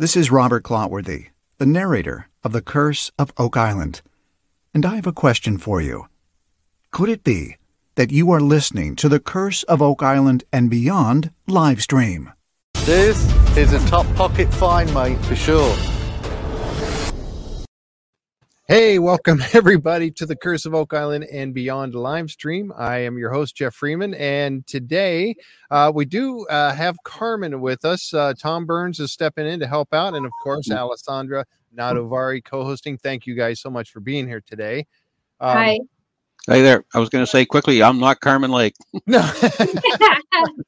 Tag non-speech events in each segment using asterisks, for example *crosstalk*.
This is Robert Clotworthy, the narrator of The Curse of Oak Island. And I have a question for you. Could it be that you are listening to The Curse of Oak Island and Beyond live stream? This is a top pocket find, mate, for sure. Hey, welcome *laughs* everybody to the Curse of Oak Island and Beyond live stream. I am your host, Jeff Freeman, and today uh, we do uh, have Carmen with us. Uh, Tom Burns is stepping in to help out, and of course, Alessandra Nadovari co hosting. Thank you guys so much for being here today. Um, Hi. Hey there. I was going to say quickly, I'm not Carmen Lake. no. *laughs*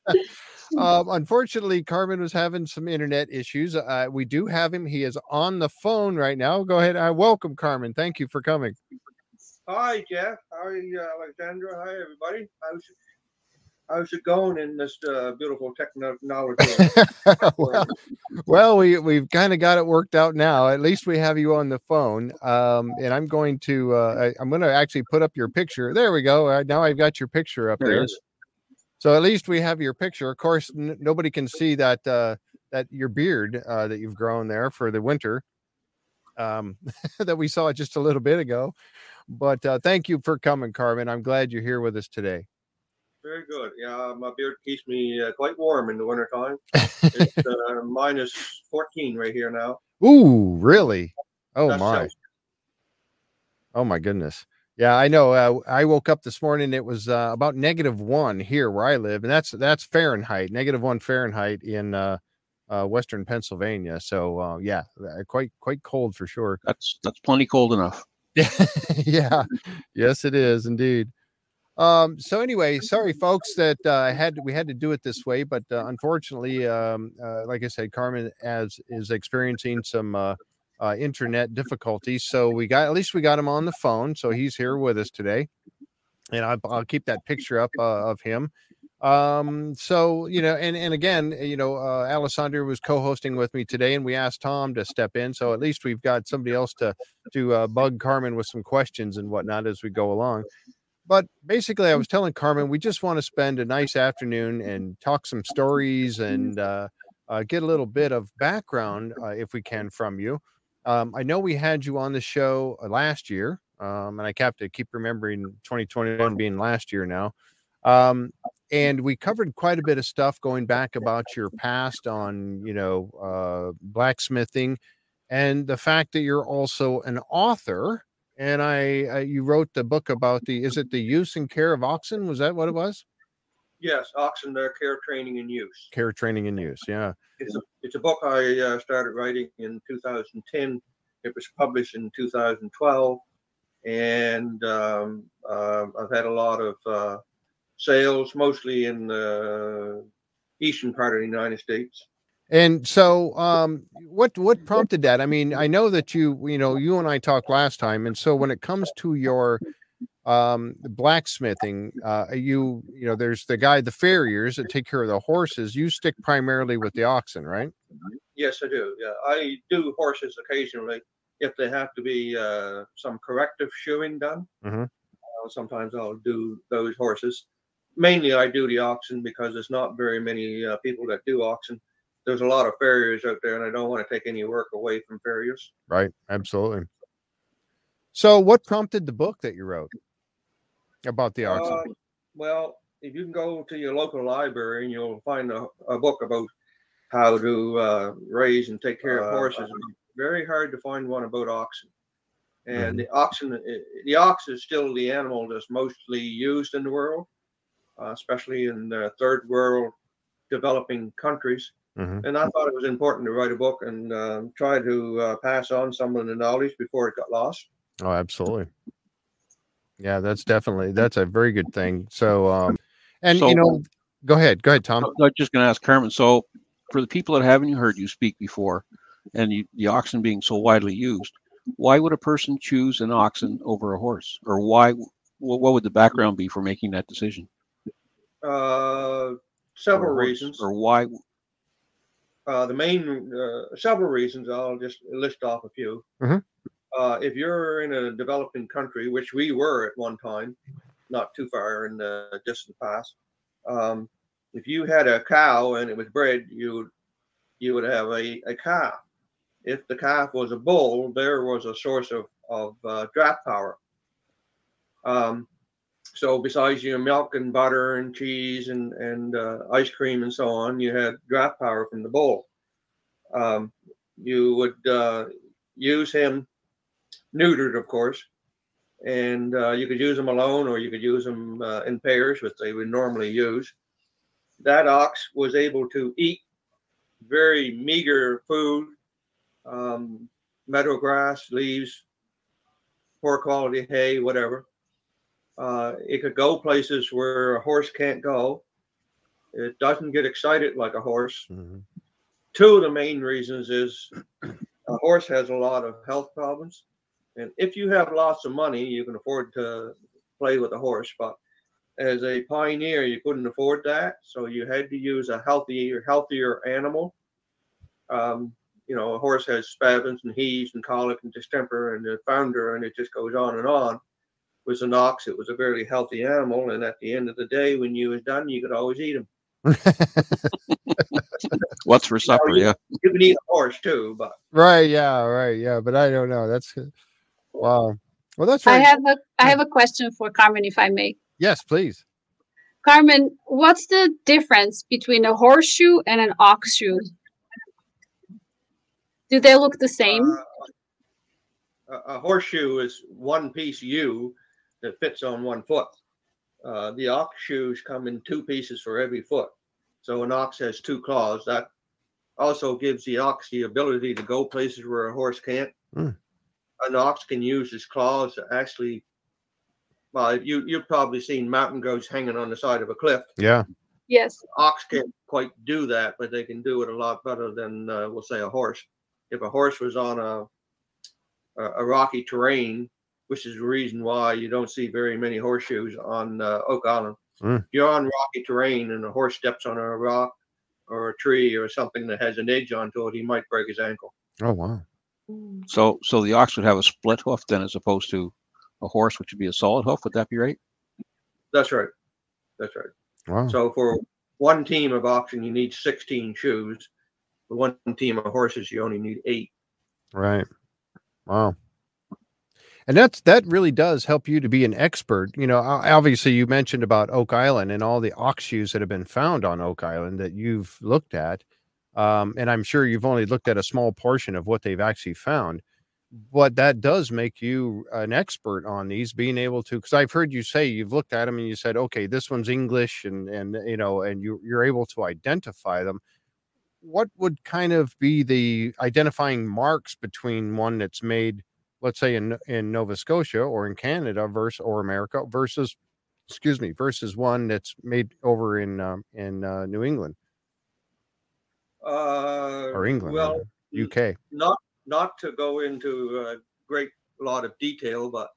*laughs* Um, *laughs* unfortunately, Carmen was having some internet issues. Uh, we do have him. He is on the phone right now. Go ahead. I welcome Carmen. Thank you for coming. Hi, Jeff. Hi, uh, Alexandra. Hi, everybody. How's it, how's it going in this uh, beautiful *laughs* technology? well, well, we we've kind of got it worked out now. At least we have you on the phone. Um, and I'm going to uh, I, am going to actually put up your picture. There we go. Uh, now I've got your picture up there. there. So at least we have your picture. Of course, n- nobody can see that uh, that your beard uh, that you've grown there for the winter um, *laughs* that we saw just a little bit ago. But uh, thank you for coming, Carmen. I'm glad you're here with us today. Very good. Yeah, my beard keeps me uh, quite warm in the wintertime. it's *laughs* uh, minus 14 right here now. Ooh, really? Oh That's my. Oh my goodness. Yeah, I know. Uh, I woke up this morning. It was uh, about negative one here where I live, and that's that's Fahrenheit, negative one Fahrenheit in uh, uh Western Pennsylvania. So uh, yeah, uh, quite quite cold for sure. That's that's plenty cold enough. Yeah, *laughs* yeah, yes, it is indeed. Um, so anyway, sorry folks that uh, had we had to do it this way, but uh, unfortunately, um, uh, like I said, Carmen as is experiencing some uh, internet difficulties. So we got at least we got him on the phone. So he's here with us today, and I, will keep that picture up uh, of him. Um, so you know, and and again, you know, uh, Alessandra was co-hosting with me today, and we asked Tom to step in. So at least we've got somebody else to to uh, bug Carmen with some questions and whatnot as we go along. But basically, I was telling Carmen we just want to spend a nice afternoon and talk some stories and uh, uh, get a little bit of background, uh, if we can, from you. Um, I know we had you on the show uh, last year, um, and I have to keep remembering 2021 being last year now. Um, and we covered quite a bit of stuff going back about your past on, you know, uh, blacksmithing, and the fact that you're also an author. And I, I, you wrote the book about the, is it the use and care of oxen? Was that what it was? Yes, oxen, care training and use. Care training and use, yeah. It's a, it's a book I uh, started writing in 2010. It was published in 2012, and um, uh, I've had a lot of uh, sales, mostly in the eastern part of the United States. And so, um, what what prompted that? I mean, I know that you you know you and I talked last time, and so when it comes to your um blacksmithing uh you you know there's the guy the farriers that take care of the horses you stick primarily with the oxen right? Yes i do yeah i do horses occasionally if they have to be uh some corrective shoeing done. Mm-hmm. uh, sometimes i'll do those horses. Mainly i do the oxen because there's not very many uh, people that do oxen. There's a lot of farriers out there and i don't want to take any work away from farriers. Right absolutely. So what prompted the book that you wrote about the oxen? Uh, well, if you can go to your local library and you'll find a, a book about how to uh, raise and take care of uh, horses. very hard to find one about oxen. And mm-hmm. the oxen, the ox is still the animal that's mostly used in the world, uh, especially in the third world developing countries. Mm-hmm. And I thought it was important to write a book and uh, try to uh, pass on some of the knowledge before it got lost. Oh, absolutely. Yeah, that's definitely that's a very good thing. So, um, and so, you know, go ahead, go ahead, Tom. I'm just going to ask Carmen. So, for the people that haven't heard you speak before, and you, the oxen being so widely used, why would a person choose an oxen over a horse, or why? What, what would the background be for making that decision? Uh, several or reasons. Or why? Uh, the main uh, several reasons. I'll just list off a few. Mm-hmm uh, if you're in a developing country, which we were at one time, not too far in the distant past, um, if you had a cow and it was bred, you you would have a, a cow. if the calf was a bull, there was a source of, of uh, draft power. Um, so besides your milk and butter and cheese and, and uh, ice cream and so on, you had draft power from the bull. Um, you would uh, use him neutered, of course, and uh, you could use them alone or you could use them uh, in pairs, which they would normally use. That ox was able to eat very meager food, um, meadow grass, leaves, poor quality hay, whatever. Uh, it could go places where a horse can't go. It doesn't get excited like a horse. Mm-hmm. Two of the main reasons is a horse has a lot of health problems. And if you have lots of money, you can afford to play with a horse. But as a pioneer, you couldn't afford that. So you had to use a healthier, healthier animal. Um, you know, a horse has spavins and heaves and colic and distemper and the founder, and it just goes on and on. It Was an ox, it was a very healthy animal. And at the end of the day, when you was done, you could always eat him. *laughs* What's for supper? you- Yeah. You can eat a horse too, but right. Yeah. Right. Yeah. But I don't know. That's wow. Well, that's I have a I have a question for Carmen, if I may. yes, please. Carmen, what's the difference between a horseshoe and an ox shoe? Do they look the same? Uh, a, a horseshoe is one piece U that fits on one foot. Uh, the ox shoes come in two pieces for every foot. So an ox has two claws. That also gives the ox the ability to go places where a horse can't. Hmm. An ox can use his claws to actually. Well, you you've probably seen mountain goats hanging on the side of a cliff. Yeah. Yes. Ox can't quite do that, but they can do it a lot better than uh, we'll say a horse. If a horse was on a a, a rocky terrain, which is the reason why you don't see very many horseshoes on uh, Oak Island. Mm. If you're on rocky terrain and a horse steps on a rock or a tree or something that has an edge onto it, he might break his ankle. Oh wow. So so the ox would have a split hoof then, as opposed to a horse, which would be a solid hoof. Would that be right? That's right. That's right. Wow. So for one team of oxen, you need 16 shoes. For one team of horses, you only need eight. Right. Wow. And that's that really does help you to be an expert. You know, obviously you mentioned about Oak Island and all the ox shoes that have been found on Oak Island that you've looked at. Um, and I'm sure you've only looked at a small portion of what they've actually found. But that does make you an expert on these, being able to because I've heard you say you've looked at them and you said, okay, this one's English, and and you know, and you you're able to identify them what would kind of be the identifying marks between one that's made let's say in in Nova Scotia or in Canada versus or America versus excuse me versus one that's made over in um, in uh, New England Uh, or England Well, rather, UK not not to go into a great lot of detail, but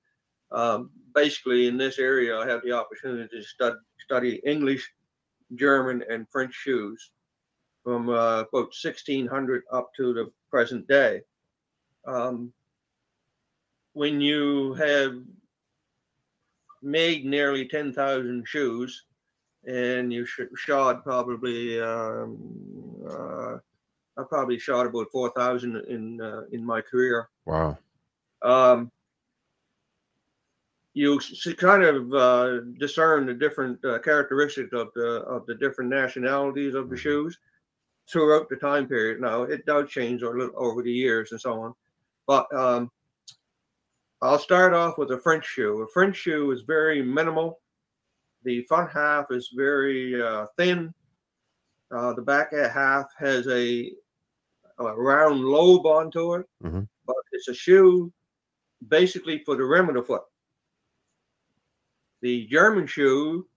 um, basically in this area, I have the opportunity to stud, study English, German, and French shoes from uh, about 1600 up to the present day. Um, when you have made nearly 10,000 shoes and you sh- shod probably um, uh, I probably shot about four thousand in uh, in my career. wow Um, you kind of uh, discern the different uh, characteristics of the of the different nationalities of the shoes throughout the time period. Now it does change a little over the years and so on, but um, I'll start off with a French shoe. A French shoe is very minimal. The front half is very uh, thin. Uh, the back half has a, a round lobe onto it, Mhm. but it's a shoe basically for the rim of the foot. The German shoe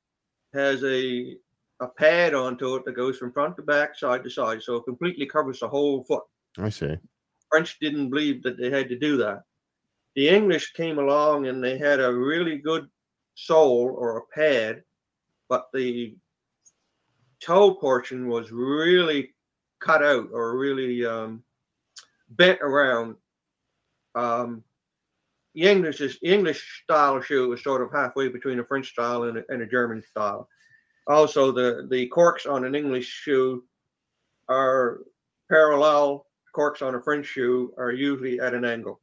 has a a pad onto it that goes from front to back, side to side, so it completely covers the whole foot. I see French didn't believe that they had to do that. The English came along and they had a really good sole or a pad, but the toe portion was really cut out or really um, bent around. Um, the English is English style shoe was sort of halfway between a French style and a, and a German style. Also, the the corks on an English shoe are parallel corks on a French shoe are usually at an angle.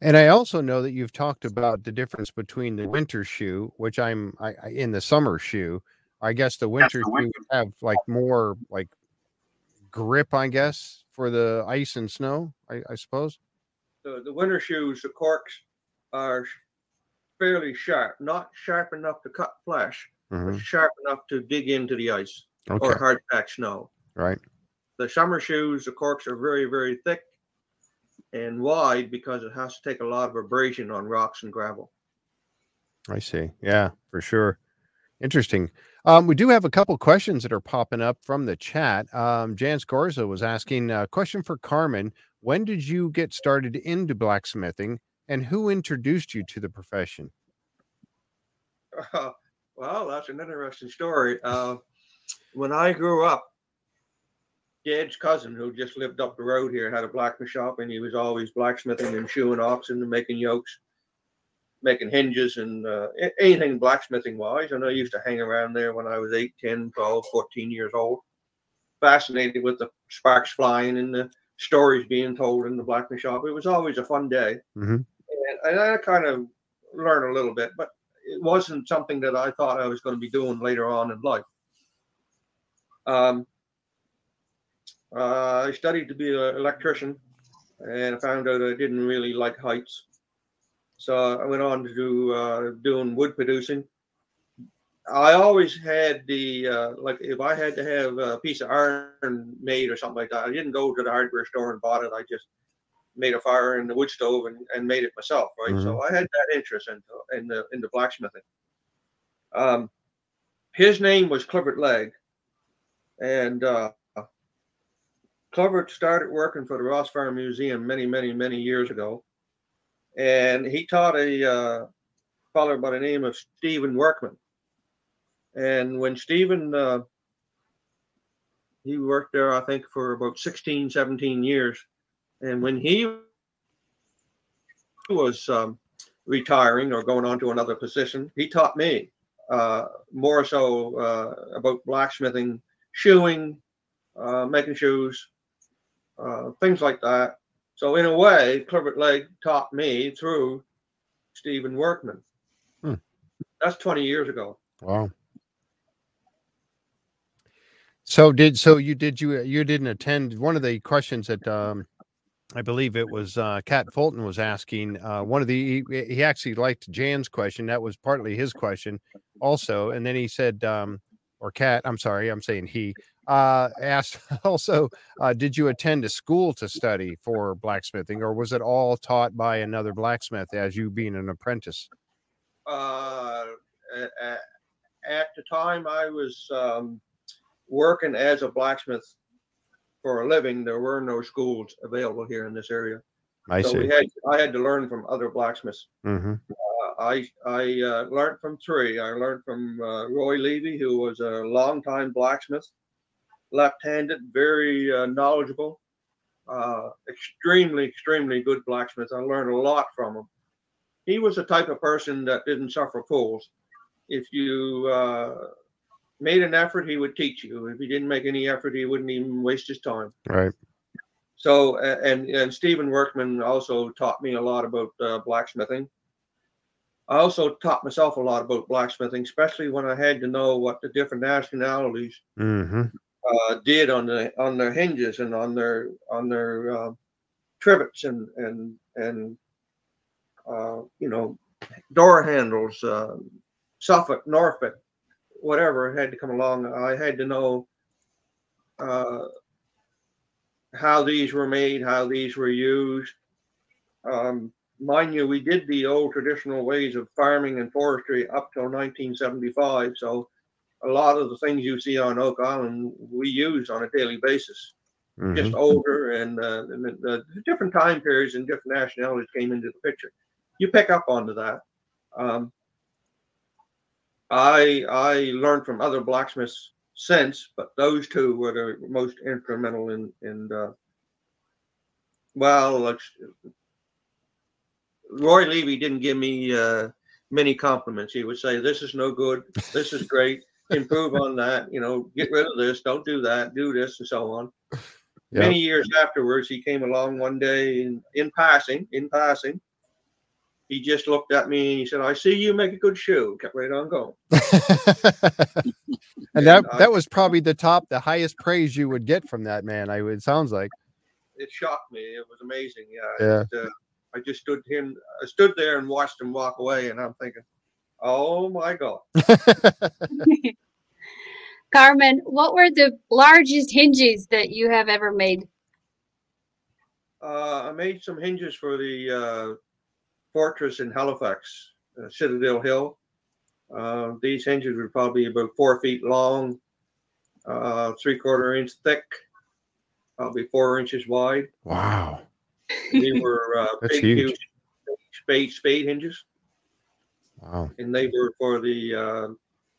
And I also know that you've talked about the difference between the winter shoe, which I'm I, I in the summer shoe. I guess the winter the shoe winter- would have like more like grip, I guess, for the ice and snow. I, I suppose. The, the winter shoes, the corks are fairly sharp, not sharp enough to cut flesh, Mhm. but sharp enough to dig into the ice Okay, or hard packed snow. right. The summer shoes, the corks are very, very thick and wide because it has to take a lot of abrasion on rocks and gravel. I see. Yeah, for sure. Interesting. Um, we do have a couple questions that are popping up from the chat. Um, Jan Scorza was asking a question for Carmen. When did you get started into blacksmithing and who introduced you to the profession? *laughs* well, that's an interesting story. Uh, when I grew up, Dad's cousin, who just lived up the road here, had a blacksmith shop, and he was always blacksmithing and shoeing oxen and making yokes, making hinges, and uh, anything blacksmithing wise. And I used to hang around there when I was 8, 10, 12, 14 years old, fascinated with the sparks flying and the stories being told in the blacksmith shop. It was always a fun day. Mhm. And, and I kind of learned a little bit, but it wasn't something that I thought I was going to be doing later on in life. Um, uh, I studied to be an electrician, and I found out I didn't really like heights. So I went on to do uh, doing wood producing. I always had the uh, like if I had to have a piece of iron made or something like that, I didn't go to the hardware store and bought it. I just made a fire in the wood stove and, and made it myself, right? So I had that interest in in the in the blacksmithing. Um, his name was Clifford Legg, and uh, Clifford started working for the Ross Farm Museum many, many, many years ago, and he taught a uh, fellow by the name of Stephen Workman. And when Stephen uh, he worked there, I think, for about 16, 17 years. And when he was um, retiring or going on to another position, he taught me uh, more so uh, about blacksmithing, shoeing, uh, making shoes, uh, things like that. So in a way, Clifford Legg taught me through Stephen Workman. Hmm. That's 20 years ago. Wow. So did so you did you you didn't attend one of the questions that um I believe it was uh Cat Fulton was asking uh one of the he, he actually liked Jan's question that was partly his question also and then he said um or Cat I'm sorry I'm saying he uh asked *laughs* also uh did you attend a school to study for blacksmithing or was it all taught by another blacksmith as you being an apprentice uh, at, at the time I was um, working as a blacksmith for a living, there were no schools available here in this area. I so see we had I had to learn from other blacksmiths. hmm Uh, I I uh, learned from three. I learned from uh, Roy Levy, who was a longtime blacksmith, left-handed, very uh, knowledgeable, uh, extremely extremely good blacksmith. I learned a lot from him. He was the type of person that didn't suffer fools. If you uh, made an effort, he would teach you. If he didn't make any effort, he wouldn't even waste his time. right So, and and Stephen Workman also taught me a lot about uh, blacksmithing. I also taught myself a lot about blacksmithing, especially when I had to know what the different nationalities hmm uh, did on the on their hinges and on their on their uh, trivets and and and uh, you know door handles, uh, Suffolk, Norfolk, whatever had to come along. I had to know uh, how these were made, how these were used. Um, mind you, we did the old traditional ways of farming and forestry up till 1975. So a lot of the things you see on Oak Island we use on a daily basis. Mhm. Just older and, uh, and the, the different time periods and different nationalities came into the picture. You pick up onto that. Um, I I learned from other blacksmiths since, but those two were the most instrumental in in. Uh, well, let's, Roy Levy didn't give me uh, many compliments. He would say, "This is no good. This is *laughs* great. Improve on that. You know, get rid of this, don't do that, do this, and so on. Yep. Many years afterwards, he came along one day in, in passing, in passing. He just looked at me and he said, I see you make a good shoe. Kept right on going. *laughs* and that I- that was probably the top, the highest praise you would get from that man. I. It sounds like. It shocked me. It was amazing. Yeah. Yeah. It, uh, I just stood him, I stood there and watched him walk away, and I'm thinking, oh my God. *laughs* Carmen, what were the largest hinges that you have ever made? Uh, I made some hinges for the uh, fortress in Halifax, uh, Citadel Hill. Uh, these hinges were probably about four feet long, uh, three quarter inch thick, probably four inches wide. Wow. They were uh, That's big, huge. huge spade spade hinges, Wow. and they were for the uh,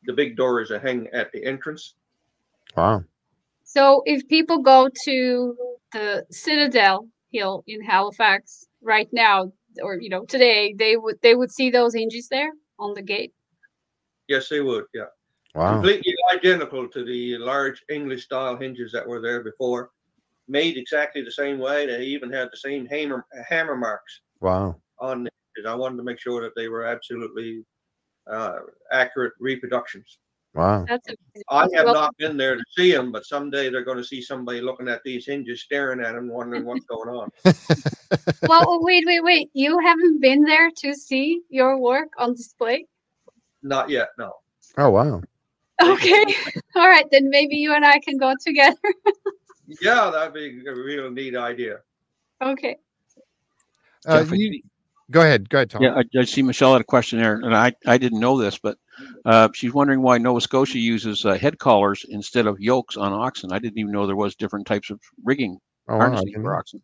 the big doors that hang at the entrance. Wow. So if people go to the Citadel Hill in Halifax right now, or you know today, they would they would see those hinges there on the gate. Yes, they would. Yeah. Wow. completely identical to the large English style hinges that were there before, made exactly the same way. They even had the same hammer hammer marks Wow. on the hinges. I wanted to make sure that they were absolutely uh, accurate reproductions. Wow. That's amazing. I have Well- not been there to see them, but someday they're going to see somebody looking at these hinges, staring at them, wondering what's going on. *laughs* well, wait, wait, wait. You haven't been there to see your work on display? Not yet, no. Oh wow. Okay. *laughs* All right, then maybe you and I can go together. *laughs* Yeah, that'd be a real neat idea. Okay. Uh, Jeff, you- see- go ahead. Go ahead, Tom. yeah, I, I see Michelle had a question there, and I, I didn't know this, but uh, she's wondering why Nova Scotia uses uh, head collars instead of yokes on oxen. I didn't even know there was different types of rigging Oh, wow. I harnessing for oxen.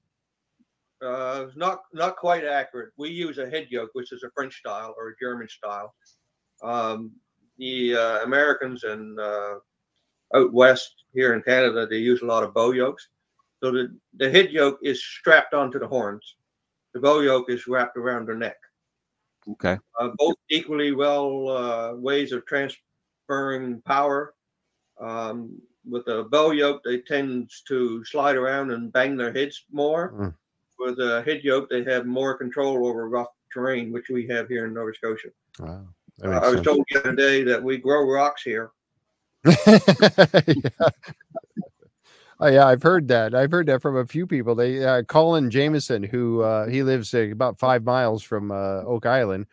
Uh, it's not not quite accurate. We use a head yoke, which is a French style or a German style. Um, the uh, Americans and uh, out west here in Canada, they use a lot of bow yokes. So the, the head yoke is strapped onto the horns. The bow yoke is wrapped around their neck. Okay. Uh, both equally well uh, ways of transferring power. Um, with a bow yoke, they tend to slide around and bang their heads more. Mm. With a head yoke, they have more control over rough terrain, which we have here in Nova Scotia. Wow. Uh, I was sense. told the other day that we grow rocks here. *laughs* yeah. Oh yeah, I've heard that. I've heard that from a few people. They uh, Colin Jameson, who uh, he lives uh, about five miles from uh, Oak Island.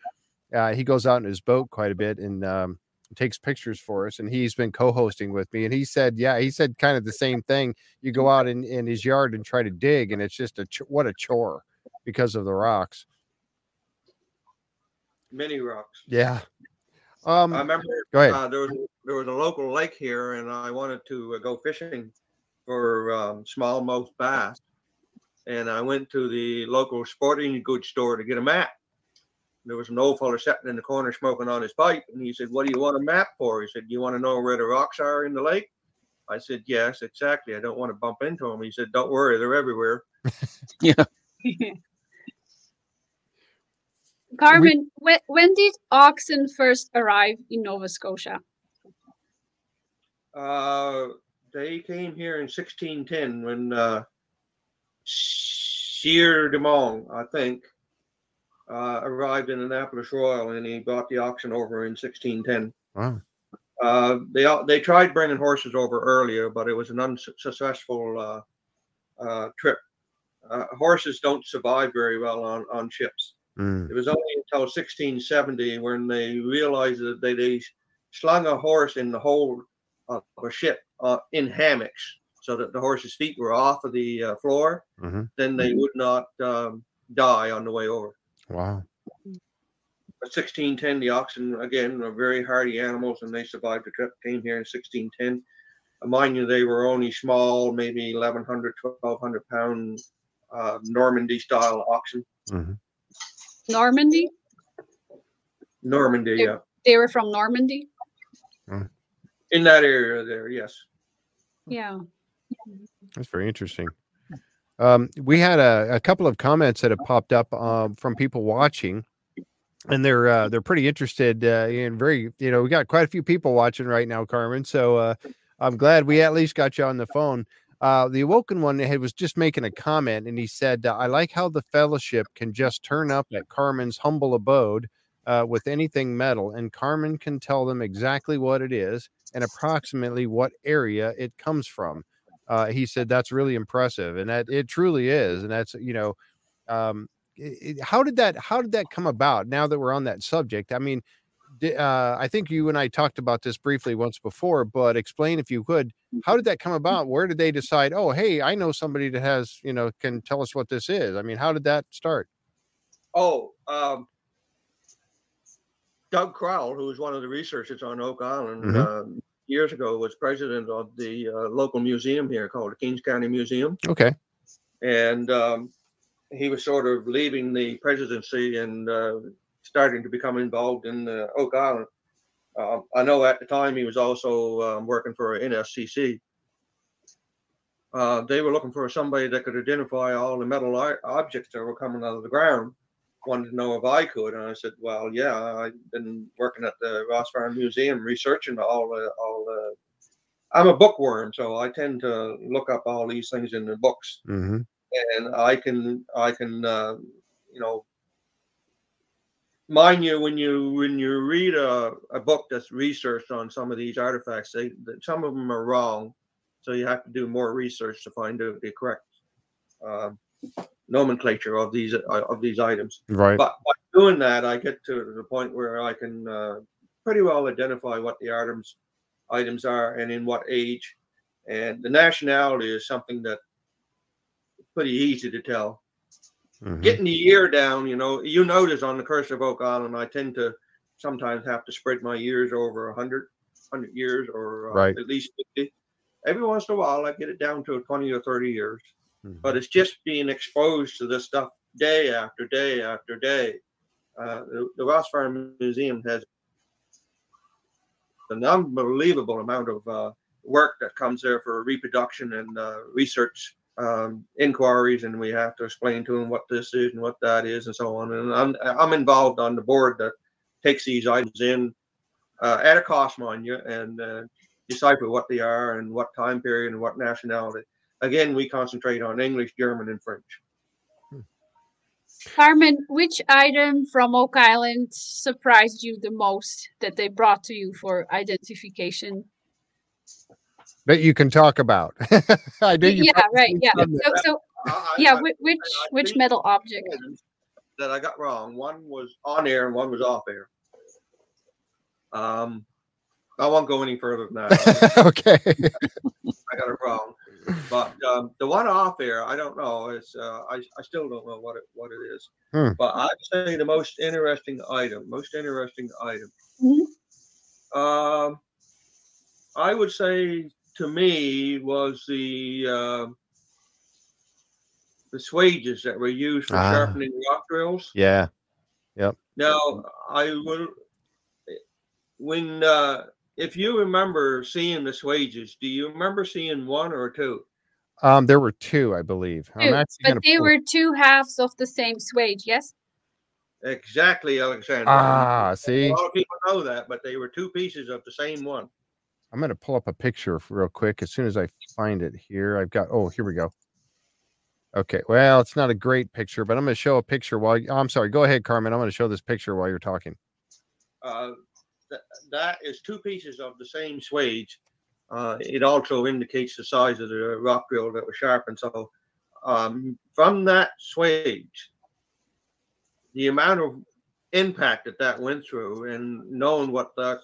Uh, he goes out in his boat quite a bit and um, takes pictures for us. And he's been co-hosting with me. And he said, yeah, he said kind of the same thing. You go out in, in his yard and try to dig, and it's just a ch- what a chore because of the rocks. Many rocks. Yeah. Um, I remember go ahead. uh, there was there was a local lake here, and I wanted to uh, go fishing for um, smallmouth bass. And I went to the local sporting goods store to get a map. There was an old fella sitting in the corner smoking on his pipe, and he said, "What do you want a map for?" He said, "You want to know where the rocks are in the lake?" I said, "Yes, exactly. I don't want to bump into them." He said, "Don't worry, they're everywhere." *laughs* yeah. *laughs* Carmen, when, when did oxen first arrive in Nova Scotia? Uh, they came here in 1610 when uh, Sieur de Mons, I think, uh, arrived in Annapolis Royal, and he brought the oxen over in 1610. Wow. Uh, they they tried bringing horses over earlier, but it was an unsuccessful uh, uh, trip. Uh, horses don't survive very well on, on ships. Mm, It was only until 1670 when they realized that they, they slung a horse in the hold of a ship uh, in hammocks so that the horse's feet were off of the uh, floor. mhm. Then they would not um, die on the way over. Wow. But 1610, the oxen, again, are very hardy animals and they survived the trip. Came here in 1610. Uh, Mind you, they were only small, maybe 1,100, 1,200 pound uh, Normandy style oxen. mhm. Normandy? Normandy, Yep. yeah. They were from Normandy? In that area there, yes. Yeah. That's very interesting. Um, we had a, a couple of comments that have popped up um, from people watching. and they're uh, they're pretty interested uh, and very you know we got quite a few people watching right now, Carmen. So uh, I'm glad we at least got you on the phone. Uh, the awoken one had, was just making a comment, and he said, "I like how the fellowship can just turn up at Carmen's humble abode uh, with anything metal, and Carmen can tell them exactly what it is and approximately what area it comes from." Uh, he said that's really impressive, and that it truly is, and that's you know. Um, it, how did that how did that come about now that we're on that subject i mean uh, i think you and i talked about this briefly once before but explain if you could how did that come about where did they decide oh hey i know somebody that has you know can tell us what this is i mean how did that start oh um, doug crowell who was one of the researchers on oak island Mhm. um, years ago was president of the uh, local museum here called the kings county museum okay and um, he was sort of leaving the presidency and uh, starting to become involved in uh, Oak Island. Uh, I know at the time he was also um, working for NSCC. Uh, they were looking for somebody that could identify all the metal objects that were coming out of the ground. Wanted to know if I could, and I said, "Well, yeah, I've been working at the Ross Farm Museum researching all the all the." I'm a bookworm, so I tend to look up all these things in the books mm-hmm. and I can I can uh, you know mind you when you when you read a, a book that's researched on some of these artifacts they that some of them are wrong so you have to do more research to find out the correct uh, nomenclature of these uh, of these items right but by doing that I get to the point where I can uh, pretty well identify what the items items are and in what age and the nationality is something that pretty easy to tell Mhm. getting the year down, you know, you notice on the Curse of Oak Island, I tend to sometimes have to spread my years over 100, 100 years or uh, Right. at least 50. Every once in a while, I get it down to 20 or 30 years, Mhm. but it's just being exposed to this stuff day after day after day. Uh, the, the Ross Farm Museum has an unbelievable amount of uh, work that comes there for reproduction and uh, research um, inquiries, and we have to explain to them what this is and what that is, and so on. And I'm I'm involved on the board that takes these items in uh, at a cost, mind you, and uh, decipher what they are and what time period and what nationality. Again, we concentrate on English, German, and French. Carmen, which item from Oak Island surprised you the most that they brought to you for identification? that you can talk about *laughs* i do yeah, right. Yeah. some that- So, so I- yeah, I- which which, I which metal object? that I got wrong. One was on air and one was off air. Um, I won't go any further than that. *laughs* okay I got it wrong. But um, the one off air, I don't know. It's uh, I, I still don't know what it what it is. Hmm. But I'd say the most interesting item, most interesting item. Mhm. Um, I would say to me was the uh, the swages that were used for Ah. sharpening rock drills. yeah Yep. Now, I will, when, uh, if you remember seeing the swages, do you remember seeing one or two? um there were two i believe i'm Two, but they pull- were two halves of the same swage, yes? Exactly, Alexander. ah A see lot of people know that, but they were two pieces of the same one. I'm going to pull up a picture real quick as soon as I find it here. I've got, oh, here we go. Okay. Well, it's not a great picture, but I'm going to show a picture while oh, I'm sorry. Go ahead, Carmen. I'm going to show this picture while you're talking. Uh, th- that is two pieces of the same swage. Uh, it also indicates the size of the rock drill that was sharpened. So, um, from that swage, the amount of impact that that went through, and knowing what that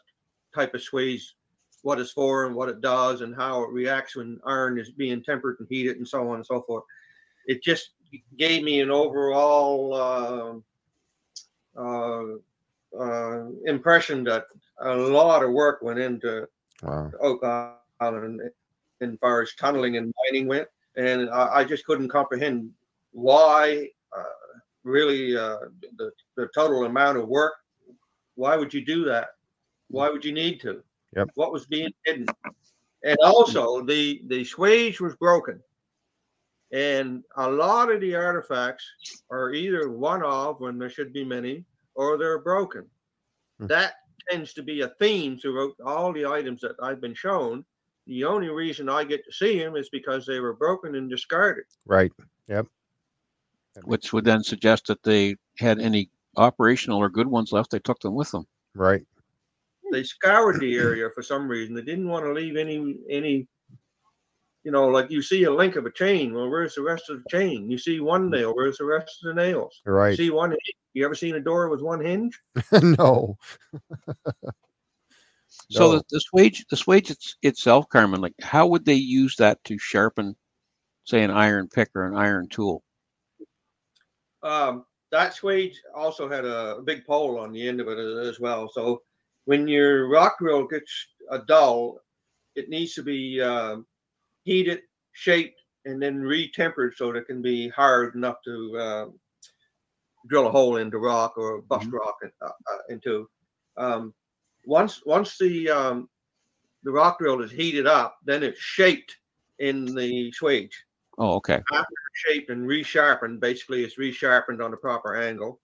type of swage, what it's for, and what it does, and how it reacts when iron is being tempered and heated, and so on and so forth, it just gave me an overall. Uh, uh, uh, impression that a lot of work went into Wow. Oak Island as far as tunneling and mining went, and I, I just couldn't comprehend why uh, really uh, the the total amount of work. Why would you do that? Why would you need to? Yep. What was being hidden? And also the the swage was broken, and a lot of the artifacts are either one of when there should be many, or they're broken. Hmm. That tends to be a theme throughout all the items that I've been shown. The only reason I get to see them is because they were broken and discarded. Right. Yep. Which would then suggest that they had any operational or good ones left. They took them with them. right. They scoured the area for some reason. They didn't want to leave any any. You know, like you see a link of a chain. Well, where's the rest of the chain? You see one nail. Where's the rest of the nails? You Right. see one. hinge? You ever seen a door with one hinge? *laughs* no. So No. the, the swage, the swage it's, itself, Carmen, like how would they use that to sharpen, say, an iron pick or an iron tool? Um, that swage also had a big pole on the end of it as well. So when your rock drill gets a dull, it needs to be um, heated, shaped, and then retempered so that it can be hard enough to um, drill a hole into rock or bust rock in, uh, uh, into. Um, once once the um, the rock drill is heated up, then it's shaped in the swage Oh, okay. After shaped and resharpened. Basically, it's resharpened on the proper angle.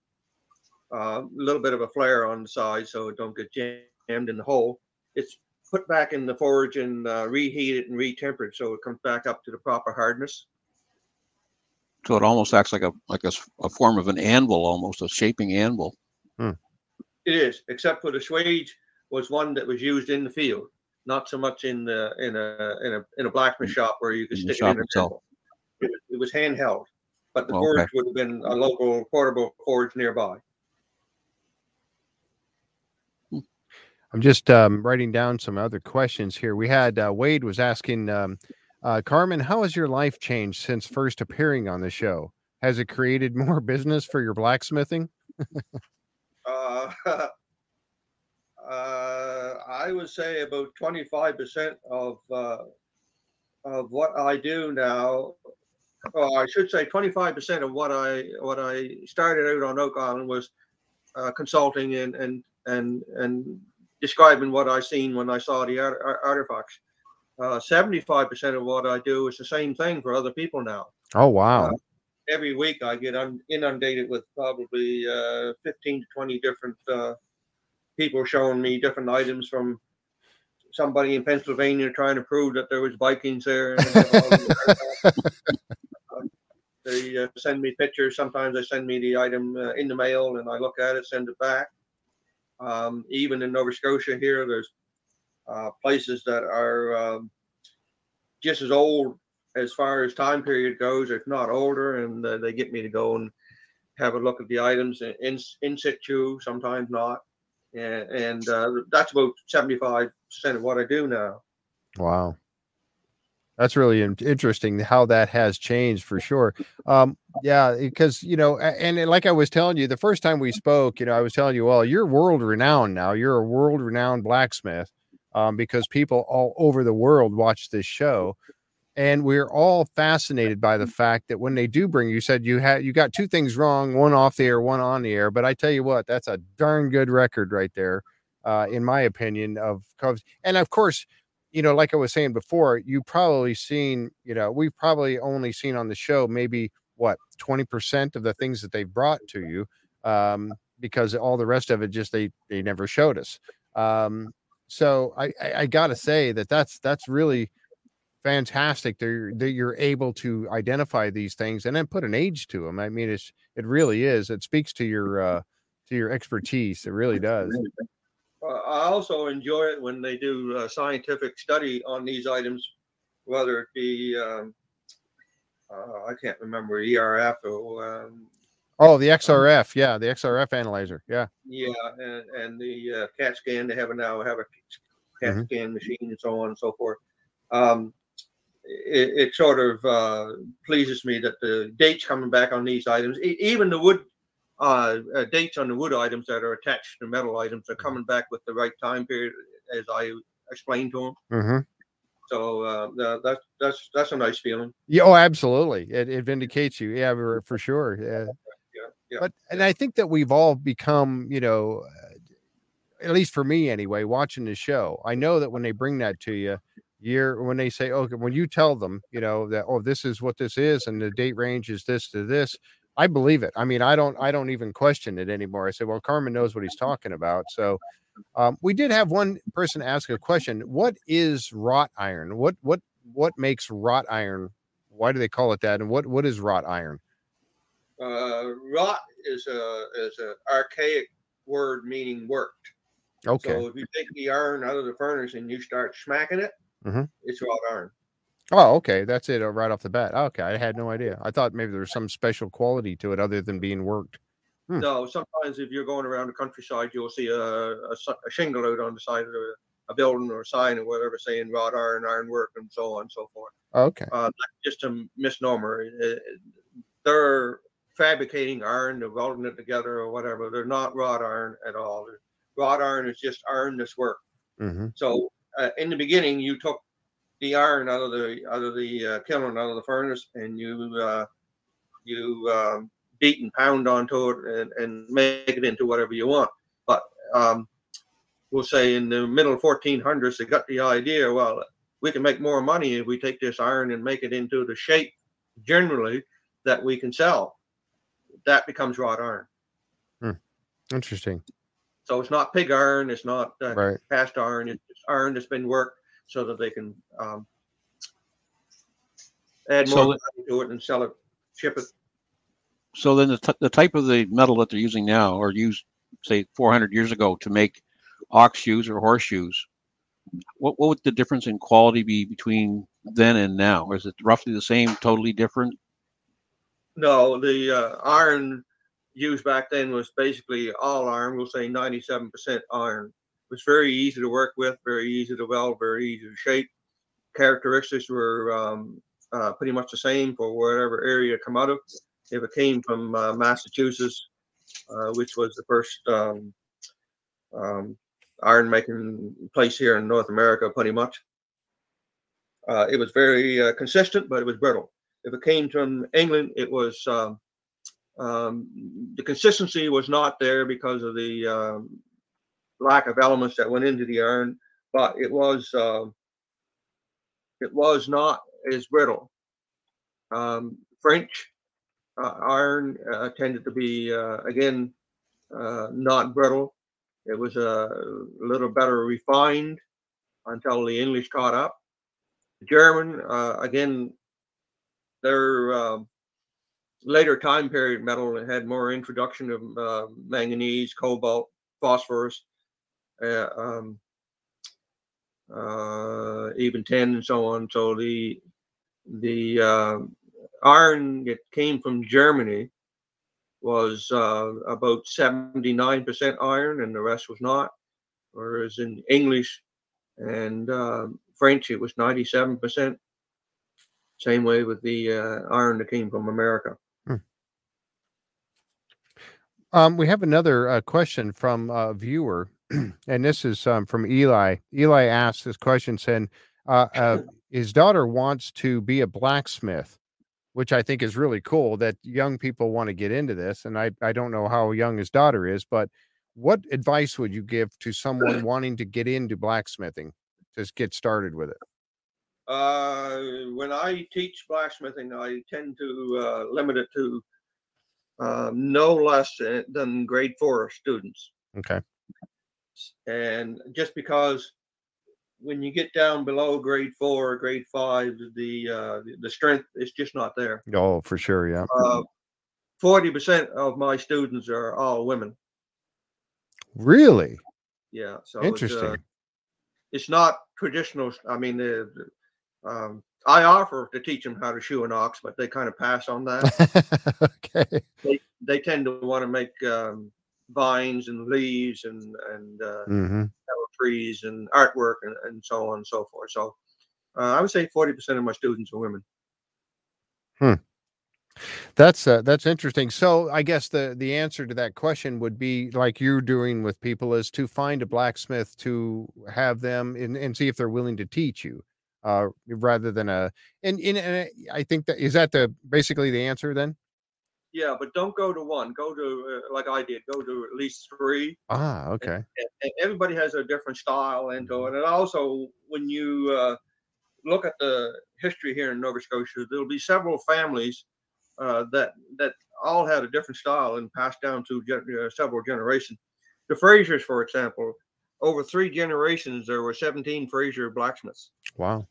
Uh, A little bit of a flare on the side so it don't get jammed in the hole. It's put back in the forge and uh, reheated and retempered so it comes back up to the proper hardness. So it almost acts like a like a, s- a form of an anvil, almost a shaping anvil. It is, except for the swage was one that was used in the field, not so much in the in a in a in a blacksmith shop where you could In the stick it in a itself. temple. It, was- it was handheld, but the Okay. forge would have been a local portable forge nearby. I'm just um, writing down some other questions here. We had uh, Wade was asking um, uh, Carmen, how has your life changed since first appearing on the show? Has it created *laughs* more business for your blacksmithing? Uh, *laughs* uh, I would say about 25% of uh, of what I do now, or I should say 25% of what I what I started out on Oak Island was uh, consulting and and and and describing what I seen when I saw the art- art- artifacts. Uh, 75% of what I do is the same thing for other people now Oh wow. every week I get un- inundated with probably uh, 15 to 20 different uh, people showing me different items from somebody in Pennsylvania trying to prove that there was Vikings there. And, uh, *laughs* they uh, send me pictures. Sometimes they send me the item uh, in the mail and I look at it, send it back. Um, even in Nova Scotia here, there's uh, places that are um, just as old as far as time period goes, if not older, and uh, they get me to go and have a look at the items in in, situ, sometimes not, and, and uh, that's about seventy five percent of what I do now. Wow. That's really interesting how that has changed for sure. Um, yeah, because you know, a- and like I was telling you, the first time we spoke, you know, I was telling you, well, you're world renowned now. You're a world renowned blacksmith, um, because people all over the world watch this show, and we're all fascinated by the fact that when they do bring you said you had you got two things wrong, one off the air, one on the air. But I tell you what, that's a darn good record right there, uh, in my opinion. Of and of course you know, like I was saying before, you probably seen, you know, we've probably only seen on the show maybe what 20% of the things that they've brought to you. Um, because all the rest of it just they they never showed us. Um, so I, I, I gotta say that that's that's really fantastic that you're, that you're able to identify these things and then put an age to them. I mean, it's it really is. It speaks to your uh, to your expertise. It really does. Uh, I also enjoy it when they do uh, scientific study on these items, whether it be um, uh, I can't remember ERF or um, Oh, the XRF, yeah, the XRF analyzer, yeah. yeah, and, and the uh, CAT scan. They have a now have a CAT Mhm. scan machine and so on and so forth. Um, it, it sort of uh, pleases me that the dates coming back on these items, e- even the wood uh, uh, dates on the wood items that are attached to metal items are coming back with the right time period, as I explained to them. Mm-hmm. So uh, tha- that's that's that's a nice feeling. Yeah, oh, absolutely. It, it vindicates you. Yeah, for, for sure. Yeah. Yeah, yeah. But and I think that we've all become, you know, uh, at least for me anyway, watching the show. I know that when they bring that to you, you're when they say, okay, when you tell them, you know, that oh, this is what this is, and the date range is this to this, I believe it. I mean, I don't I don't even question it anymore. I say, well, Carmen knows what he's talking about. So um, we did have one person ask a question. What is wrought iron? What what what makes wrought iron? Why do they call it that? And what what is wrought iron? Uh, wrought is a is an archaic word meaning worked. Okay. So if you take the iron out of the furnace and you start smacking it, Mhm. it's wrought iron. Oh, okay. That's it uh, right off the bat. Okay. I had no idea. I thought maybe there was some special quality to it other than being worked. Hmm. No, sometimes if you're going around the countryside, you'll see a shingle out on the side of a, a building or a sign or whatever saying wrought iron, ironwork, and so on and so forth. Okay. Uh, that's just a misnomer. They're fabricating iron, they're welding it together or whatever. They're not wrought iron at all. Wrought iron is just iron that's worked. hmm So uh, in the beginning, you took iron out of the out of the uh, kiln, out of the furnace, and you uh, you um, beat and pound onto it and, and make it into whatever you want. But um, we'll say in the middle 1400s, they got the idea. Well, we can make more money if we take this iron and make it into the shape generally that we can sell. That becomes wrought iron. Interesting. So it's not pig iron. It's not uh, Right. cast iron. It's iron that's been worked so that they can um, add So more that- value to it and sell it, ship it. So then the, t- the type of the metal that they're using now, or used say 400 years ago to make ox shoes or horseshoes, what what would the difference in quality be between then and now? Or is it roughly the same, totally different? No, the uh, iron used back then was basically all iron. We'll say 97% iron. Was very easy to work with, very easy to weld, very easy to shape. Characteristics were um, uh, pretty much the same for whatever area it come out of. If it came from uh, Massachusetts, uh, which was the first um, um, iron making place here in North America, pretty much. Uh, it was very uh, consistent, but it was brittle. If it came from England, it was um, um, the consistency was not there because of the um, lack of elements that went into the iron, but it was uh, it was not as brittle. Um, French uh, iron uh, tended to be uh, again uh, not brittle. It was a little better refined until the English caught up. German uh, again their um later time period metal had more introduction of uh, manganese, cobalt, phosphorus, uh, um, uh, even tin, and so on. So the the uh, iron that came from Germany was uh, about 79% iron, and the rest was not. Whereas in English and French, it was 97%. Same way with the iron that came from America. Um, we have another uh, question from a viewer, and this is um, from Eli. Eli asked this question saying, uh, uh, *laughs* his daughter wants to be a blacksmith, which I think is really cool that young people want to get into this. And I, I don't know how young his daughter is, but what advice would you give to someone *coughs* wanting to get into blacksmithing, just get started with it? Uh, when I teach blacksmithing, I tend to uh, limit it to uh, no less than- than grade four students. Okay. And just because when you get down below grade four or grade five, the uh, the- strength is just not there. Oh, for sure. Yeah. Forty percent of my students are all women. Really Yeah, so it's, uh, interesting. it's not traditional. I mean, the, the, um, I offer to teach them how to shoe an ox, but they kind of pass on that. *laughs* okay. they they tend to want to make um, vines and leaves and and uh, hmm trees and artwork and, and so on and so forth. So uh, I would say forty percent of my students are women. Hmm. That's uh, that's interesting. So I guess the the answer to that question would be like you're doing with people is to find a blacksmith to have them and, and see if they're willing to teach you, uh, rather than a and, and and I think that is that the basically the answer then. Yeah, but don't go to one. Go to uh, like I did. Go to at least three. Ah, okay. and, and everybody has a different style into it. And also, when you uh, look at the history here in Nova Scotia, there'll be several families uh, that that all had a different style and passed down to gen- uh, several generations. The Frasers, for example, over three generations, there were 17 Fraser blacksmiths. Wow.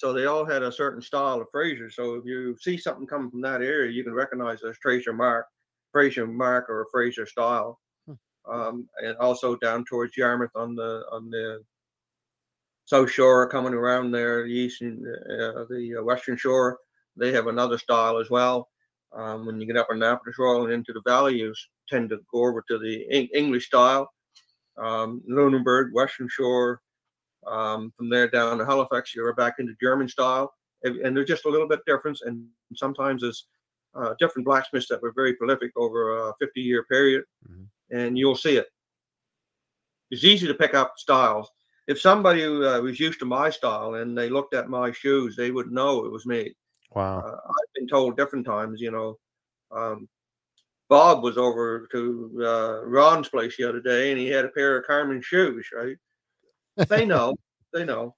So they all had a certain style of Fraser. So if you see something coming from that area, you can recognize as Fraser mark, Fraser mark, or a Fraser style. Um, and also down towards Yarmouth on the on the south shore, coming around there, the eastern, uh, the uh, western shore, they have another style as well. Um, when you get up in Annapolis Royal and into the valley, you tend to go over to the English style. Um, Lunenburg, Western Shore, um, from there down to Halifax, you're back into German style, and, they're just a little bit different. And sometimes there's uh, different blacksmiths that were very prolific over a 50 year period, Mhm. and you'll see it. It's easy to pick up styles. If somebody uh, was used to my style and they looked at my shoes, they would know it was me. Wow. Uh, I've been told different times, you know. Um, Bob was over to uh, Ron's place the other day, and he had a pair of Carmen shoes. Right? They know. they know.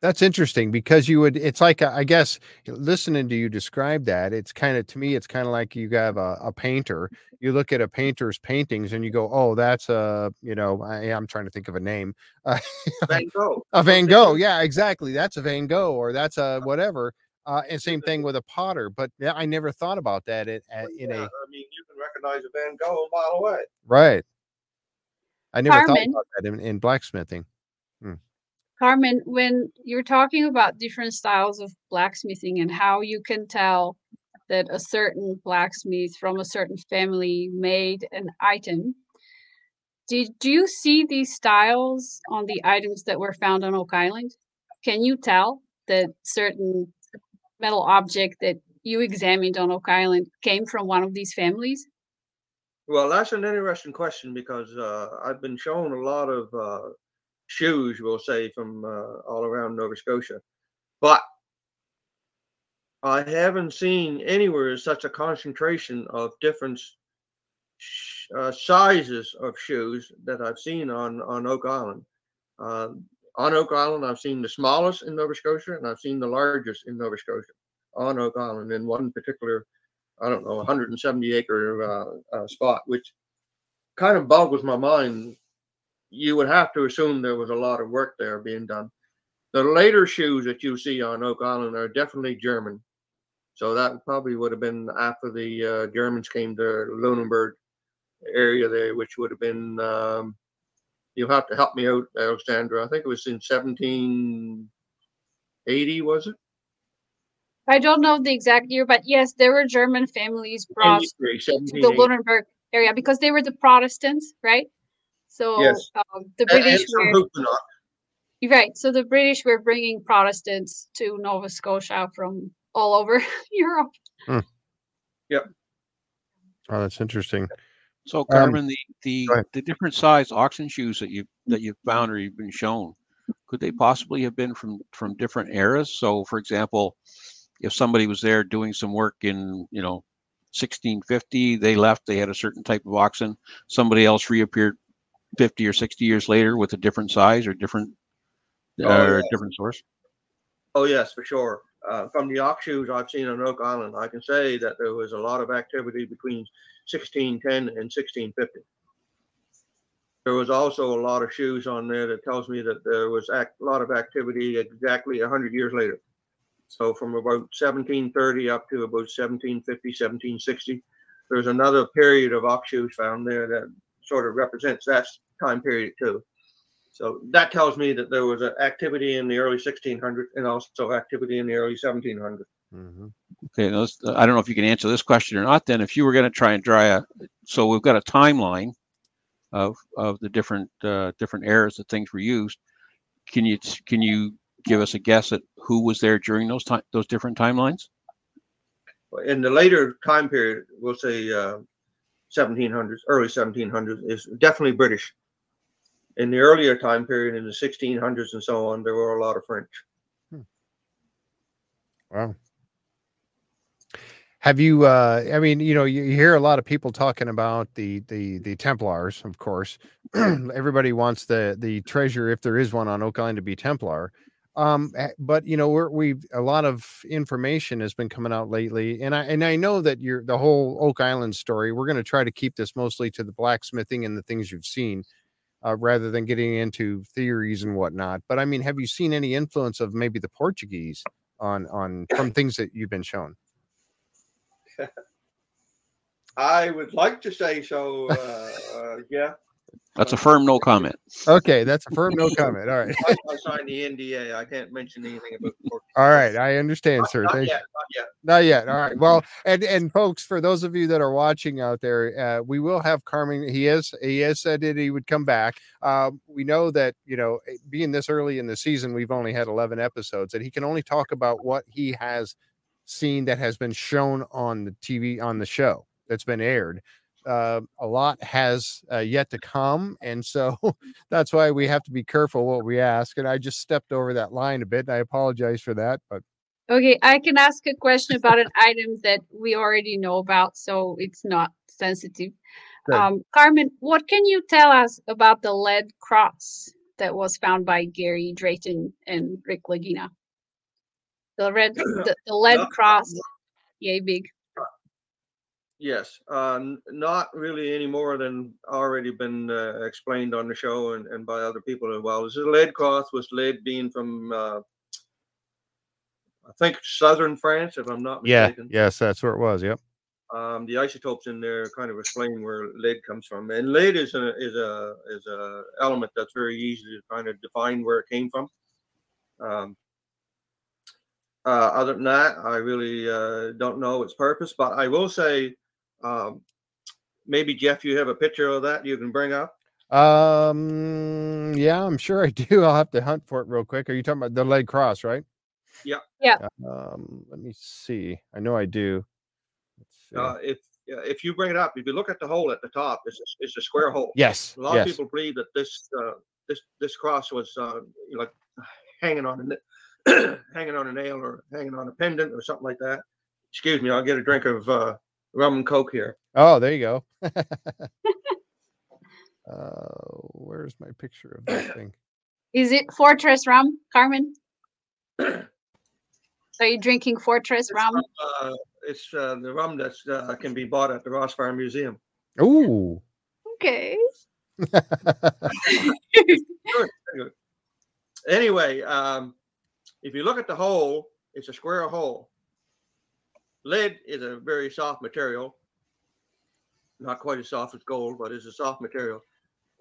That's interesting because you would, it's like, uh, I guess, listening to you describe that, it's kind of, to me, it's kind of like you have a, a painter. You look at a painter's paintings and you go, oh, that's a, you know, I, I'm trying to think of a name. Uh, *laughs* Van Gogh. a Van Gogh. Yeah, exactly. That's a Van Gogh or that's a whatever. Uh, and same thing with a potter. But yeah, I never thought about that in, in Yeah, a, I mean, you can recognize a Van Gogh a mile away. right. I never thought about that in, in blacksmithing. Carmen, when you're talking about different styles of blacksmithing and how you can tell that a certain blacksmith from a certain family made an item, did you see these styles on the items that were found on Oak Island? Can you tell that certain metal object that you examined on Oak Island came from one of these families? Well, that's an interesting question because uh, I've been shown a lot of uh, shoes, we'll say, from uh, all around Nova Scotia, but I haven't seen anywhere such a concentration of different sh- uh, sizes of shoes that I've seen on on Oak Island. Uh, on Oak Island, I've seen the smallest in Nova Scotia, and I've seen the largest in Nova Scotia on Oak Island in one particular I don't know, 170 acre uh, uh, spot, which kind of boggles my mind. You would have to assume there was a lot of work there being done. The later shoes that you see on Oak Island are definitely German. So that probably would have been after the uh, Germans came to Lunenburg area there, which would have been, um, you'll have to help me out, Alexandra. I think it was in 1780, was it? I don't know the exact year, but yes, there were German families brought to the Lunenburg area because they were the Protestants, right? So Yes. um, the And- and British were Huguenot. right. So the British were bringing Protestants to Nova Scotia from all over *laughs* Europe. Yep. Oh, that's interesting. So Carmen, the the the different size oxen shoes that you that you've found or you've been shown, could they possibly have been from from different eras? So, for example, if somebody was there doing some work in you know 1650, they left, they had a certain type of oxen. Somebody else reappeared 50 or 60 years later with a different size or different Oh, or yeah. different source. Oh yes, for sure. Uh, from the ox shoes I've seen on Oak Island, I can say that there was a lot of activity between 1610 and 1650. There was also a lot of shoes on there that tells me that there was a lot of activity exactly 100 years later. So from about 1730 up to about 1750, 1760, there's another period of ox shoes found there that sort of represents that time period too. So that tells me that there was an activity in the early 1600s and also activity in the early 1700s. Mhm. Okay, now I don't know if you can answer this question or not. Then, if you were going to try and dry a, so we've got a timeline of of the different uh, different eras that things were used. Can you can you give us a guess at who was there during those time those different timelines? In the later time period, we'll say uh, 1700s, early 1700s, is definitely British. In the earlier time period, in the 1600s and so on, there were a lot of French. Wow. Have you uh I mean, you know, you, you hear a lot of people talking about the the the Templars, of course. *clears throat* Everybody wants the the treasure if there is one on Oak Island to be Templar. Um, eh, but you know, we're we've a lot of information has been coming out lately, and I and I know that you're the whole Oak Island story. We're going to try to keep this mostly to the blacksmithing and the things you've seen, uh, rather than getting into theories and whatnot. But I mean, have you seen any influence of maybe the Portuguese on on from things that you've been shown? *laughs* I would like to say so. Uh, uh, yeah, That's a firm no comment. Okay, that's a firm no comment. All right, I, I signed the NDA. I can't mention anything about. all right, I understand, Not, sir. not Thank yet. Not yet. Not yet. All right. Well, and and folks, for those of you that are watching out there, uh, we will have Carmen. He is he has said that he would come back. Um, we know that you know, eh, being this early in the season, we've only had eleven episodes, and he can only talk about what he has seen that has been shown on the TV on the show that's been aired. Uh, a lot has uh, yet to come, and so *laughs* that's why we have to be careful what we ask. And I just stepped over that line a bit, and I apologize for that. But Okay, I can ask a question about an item that we already know about, so it's not sensitive. Good. Um, Carmen, what can you tell us about the lead cross that was found by Gary Drayton and Rick Lagina? The red, *clears throat* the, the lead No, cross, yay big. Yes, uh, not really any more than already been uh, explained on the show and, and by other people as well. This is lead cross was lead being from, uh, I think, southern France, if I'm not mistaken. yeah, yes, that's where it was. Yep. um, the isotopes in there kind of explain where lead comes from. And lead is a is a is a element that's very easy to kind of define where it came from. Um, uh, other than that, I really uh, don't know its purpose, but I will say, um, maybe Jeff, you have a picture of that you can bring up. Um, yeah, I'm sure I *laughs* do. I'll have to hunt for it real quick. Are you talking about the lead cross, right? Yeah. Yeah. Um, let me see. I know I do. Let's see. Uh, if if you bring it up, if you look at the hole at the top, it's a, it's a square hole. yes. A lot yes. of people believe that this uh, this this cross was uh, like hanging on a *clears throat* hanging on a nail or hanging on a pendant or something like that. Excuse me, I'll get a drink of uh, rum and coke here. Oh, there you go. *laughs* *laughs* uh, where's my picture of that thing? Is it Fortress rum, Carmen? *clears throat* Are you drinking Fortress rum? Uh, it's uh, the rum that uh, can be bought at the Ross Farm Museum. Ooh. Okay. *laughs* Anyway, um, if you look at the hole, it's a square hole. Lead is a very soft material, not quite as soft as gold, but it's a soft material.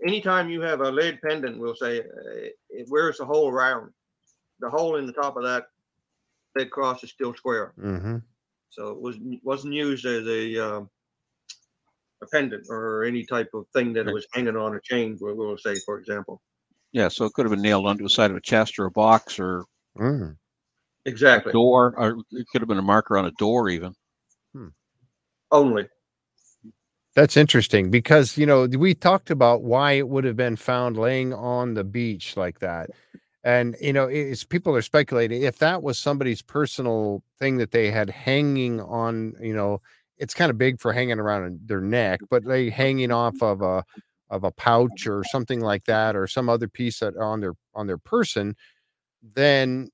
Anytime you have a lead pendant, we'll say uh, it wears the hole round. The hole in the top of that lead cross is still square, mm-hmm. so it was wasn't used as a um, a pendant or any type of thing that it was hanging on a chain. We'll, we'll say, for example. Yeah, so it could have been nailed onto the side of a chest or a box or Mm. A Exactly. door, or it could have been a marker on a door even. Hmm. Only. That's interesting because you know we talked about why it would have been found laying on the beach like that, and you know it's people are speculating if that was somebody's personal thing that they had hanging on. You know, it's kind of big for hanging around their neck, but they hanging off of a of a pouch or something like that, or some other piece that on their on their person. Then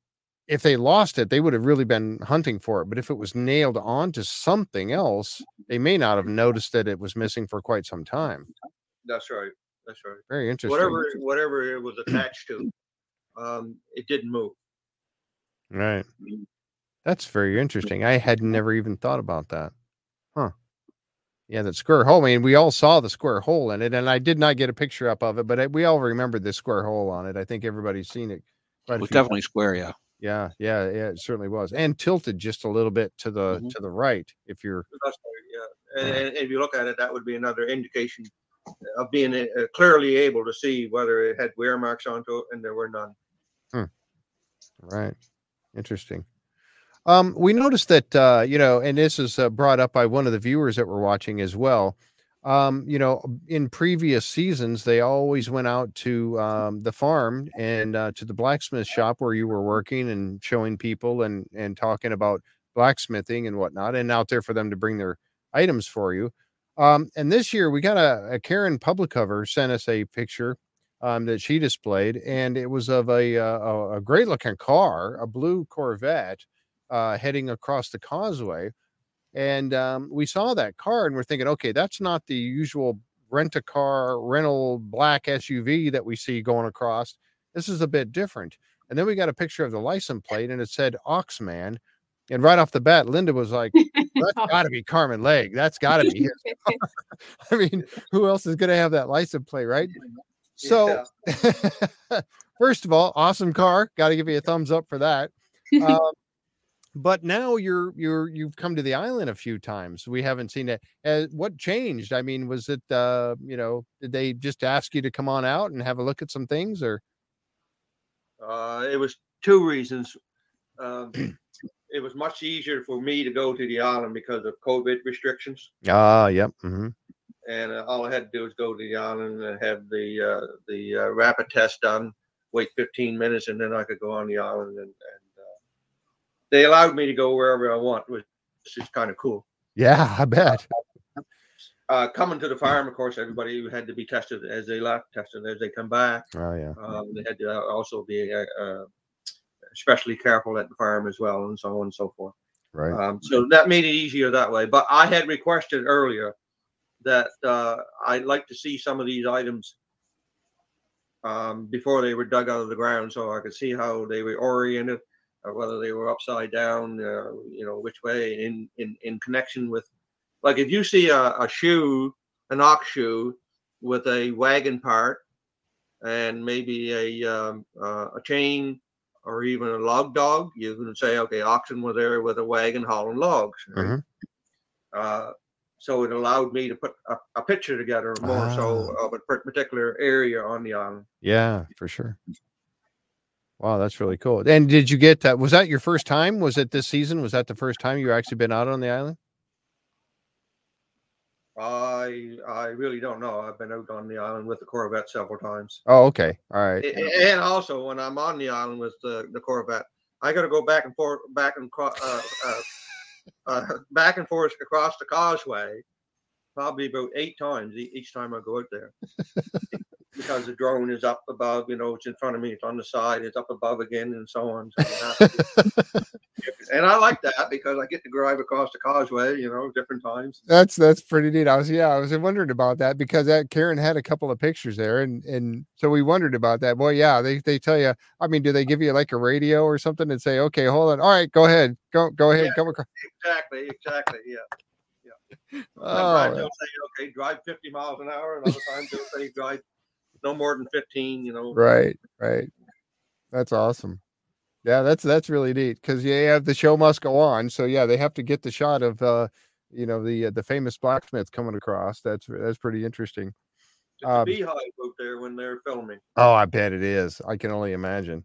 if they lost it, they would have really been hunting for it. But if it was nailed onto something else, they may not have noticed that it was missing for quite some time. That's right. That's right. Very interesting. Whatever whatever it was attached to, um, it didn't move. Right. That's very interesting. I had never even thought about that. Huh. Yeah, that square hole. I mean, we all saw the square hole in it, and I did not get a picture up of it, but we all remembered the square hole on it. I think everybody's seen it. quite It was few times. definitely square, yeah. Yeah, yeah, yeah. It certainly was, and tilted just a little bit to the Mhm. to the right. If you're. Yeah. And, and if you look at it, that would be another indication of being uh, clearly able to see whether it had wear marks onto it, and there were none. Right. Interesting. Um, we noticed that uh, you know, and this is uh, brought up by one of the viewers that were watching as well. Um, you know, in previous seasons, they always went out to um, the farm and uh, to the blacksmith shop where you were working and showing people and and talking about blacksmithing and whatnot, and out there for them to bring their items for you. Um, and this year, we got a, a Karen Publicover sent us a picture um, that she displayed, and it was of a uh, a, a great looking car, a blue Corvette, uh, heading across the causeway. And um, we saw that car, and we're thinking, okay, that's not the usual rent a car rental black SUV that we see going across. This is a bit different. And then we got a picture of the license plate, and it said Oxman. And right off the bat, Linda was like, "That's *laughs* got to be Carmen Legg. That's got to be his." *laughs* *laughs* I mean, who else is going to have that license plate, right? So, first of all, awesome car. Got to give you a thumbs up for that. Um, but now you're you're you've come to the island a few times. We haven't seen it. Uh, what changed? I mean, was it uh, you know, did they just ask you to come on out and have a look at some things, or? Uh, it was two reasons. Um, it was much easier for me to go to the island because of COVID restrictions. Ah, yep. mm-hmm. and uh, all I had to do was go to the island and have the uh, the uh, rapid test done. Wait 15 minutes, and then I could go on the island. And, and they allowed me to go wherever I want, which is kind of cool. Yeah, I bet. Uh, coming to the farm, of course, everybody had to be tested as they left, tested as they come back. Oh yeah. Um, they had to also be uh, especially careful at the farm as well, and so on and so forth. Right. Um, so that made it easier that way. But I had requested earlier that uh, I'd like to see some of these items um, before they were dug out of the ground, so I could see how they were oriented, or whether they were upside down, uh, you know, which way in in in connection with, like if you see a, a shoe, an ox shoe with a wagon part, and maybe a um, uh, a chain or even a log dog, you can say, okay, oxen were there with a wagon hauling logs. Mhm. Uh, so it allowed me to put a, a picture together more so of a particular area on the island. Yeah, for sure. Wow, that's really cool. And did you get that? Was that your first time? Was it this season? Was that the first time you actually been out on the island? I I really don't know. I've been out on the island with the Corvette several times, Oh, okay. All right. A- and also when I'm on the island with the, the Corvette, I got to go back and forth, back and uh, uh, uh, *laughs* back and forth across the causeway, probably about eight times each time I go out there, *laughs* because the drone is up above. You know, it's in front of me, it's on the side, it's up above again, and so on. So you have to- and I like that because I get to drive across the causeway. You know, different times. That's that's pretty neat. I was yeah, I was wondering about that because that Karen had a couple of pictures there, and and so we wondered about that. Boy, yeah, they they tell you. I mean, do they give you like a radio or something and say, okay, hold on, all right, go ahead, go go ahead, Yeah. come across. Exactly, exactly. Yeah. Oh, Sometimes they'll say, okay, drive 50 miles an hour, and other times they'll say drive no more than 15, you know. right, right. That's awesome. Yeah, that's that's really neat because you have the show must go on. So yeah, they have to get the shot of uh, you know, the uh, the famous blacksmith coming across. That's that's pretty interesting. It's Um, a beehive out there when they're filming. Oh, I bet it is. I can only imagine.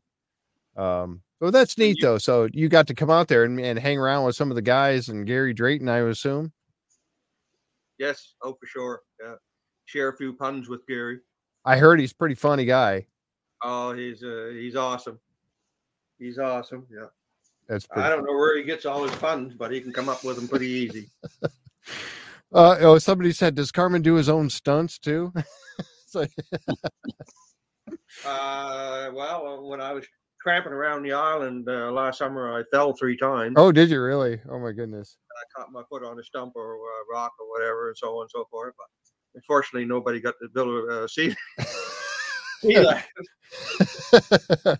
Um, well, that's neat though. So you got to come out there and, and hang around with some of the guys and Gary Drayton, I assume. Yes, oh, for sure. Yeah. Share a few puns with Gary. I heard he's a pretty funny guy. Oh, he's uh, he's awesome. He's awesome. Yeah. That's. I don't know where he gets all his funds, but he can come up with them pretty easy. *laughs* Uh, oh, somebody said, does Carmen do his own stunts too? *laughs* so, Uh, well, uh, when I was tramping around the island uh, last summer, I fell three times. oh, did you really? Oh my goodness. I caught my foot on a stump or a rock or whatever, and so on and so forth. But unfortunately, nobody got build a uh, see *laughs* *laughs*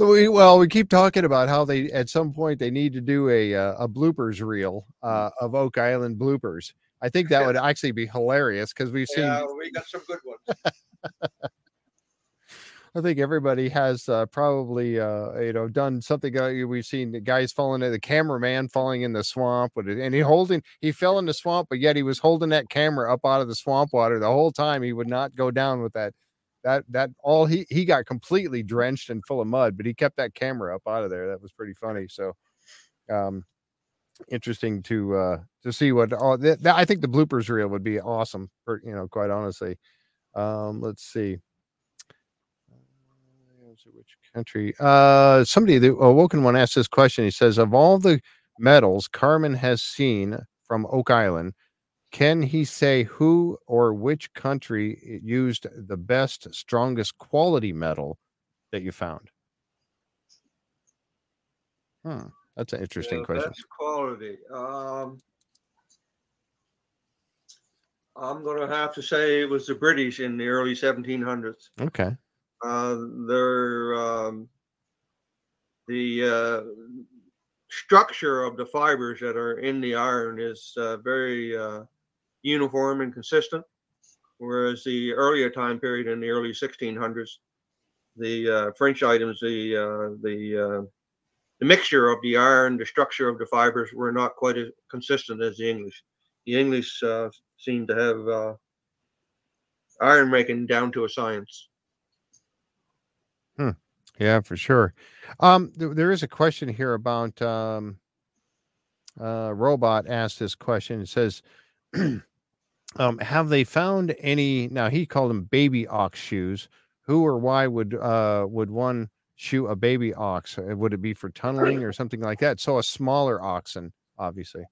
we, well, we keep talking about how they at some point they need to do a uh, a bloopers reel uh, of Oak Island bloopers. I think that would actually be hilarious because we've seen. Yeah, we got some good ones. *laughs* I think everybody has uh, probably uh, you know done something. Uh, we've seen the guys falling in the cameraman falling in the swamp, and he holding he fell in the swamp, but yet he was holding that camera up out of the swamp water the whole time. He would not go down with that. That that all he he got completely drenched and full of mud, but he kept that camera up out of there. That was pretty funny. So, um, interesting to uh to see what all that, that- I think the bloopers reel would be awesome. For you know, quite honestly. Um, let's see. Which country? Uh, somebody, the Awoken one asked this question. He says, Of all the metals Carmen has seen from Oak Island, Can he say who or which country used the best, strongest quality metal that you found? Hmm, that's an interesting Yeah, question. Quality. Um, I'm going to have to say it was the British in the early 1700s. Okay. Uh, um, the uh, structure of the fibers that are in the iron is uh, very uh, uniform and consistent, whereas the earlier time period in the early 1600s, the uh, French items, the uh, the the mixture of the iron, the structure of the fibers were not quite as consistent as the English. The English seem to have iron making down to a science. Yeah, for sure. Um, th- there is a question here about um, uh, robot asked this question. It says, *clears throat* um, "Have they found any?" Now he called them baby ox shoes. Who or why would uh, would one shoe a baby ox? Uh, Would it be for tunneling or something like that? So a smaller oxen, obviously.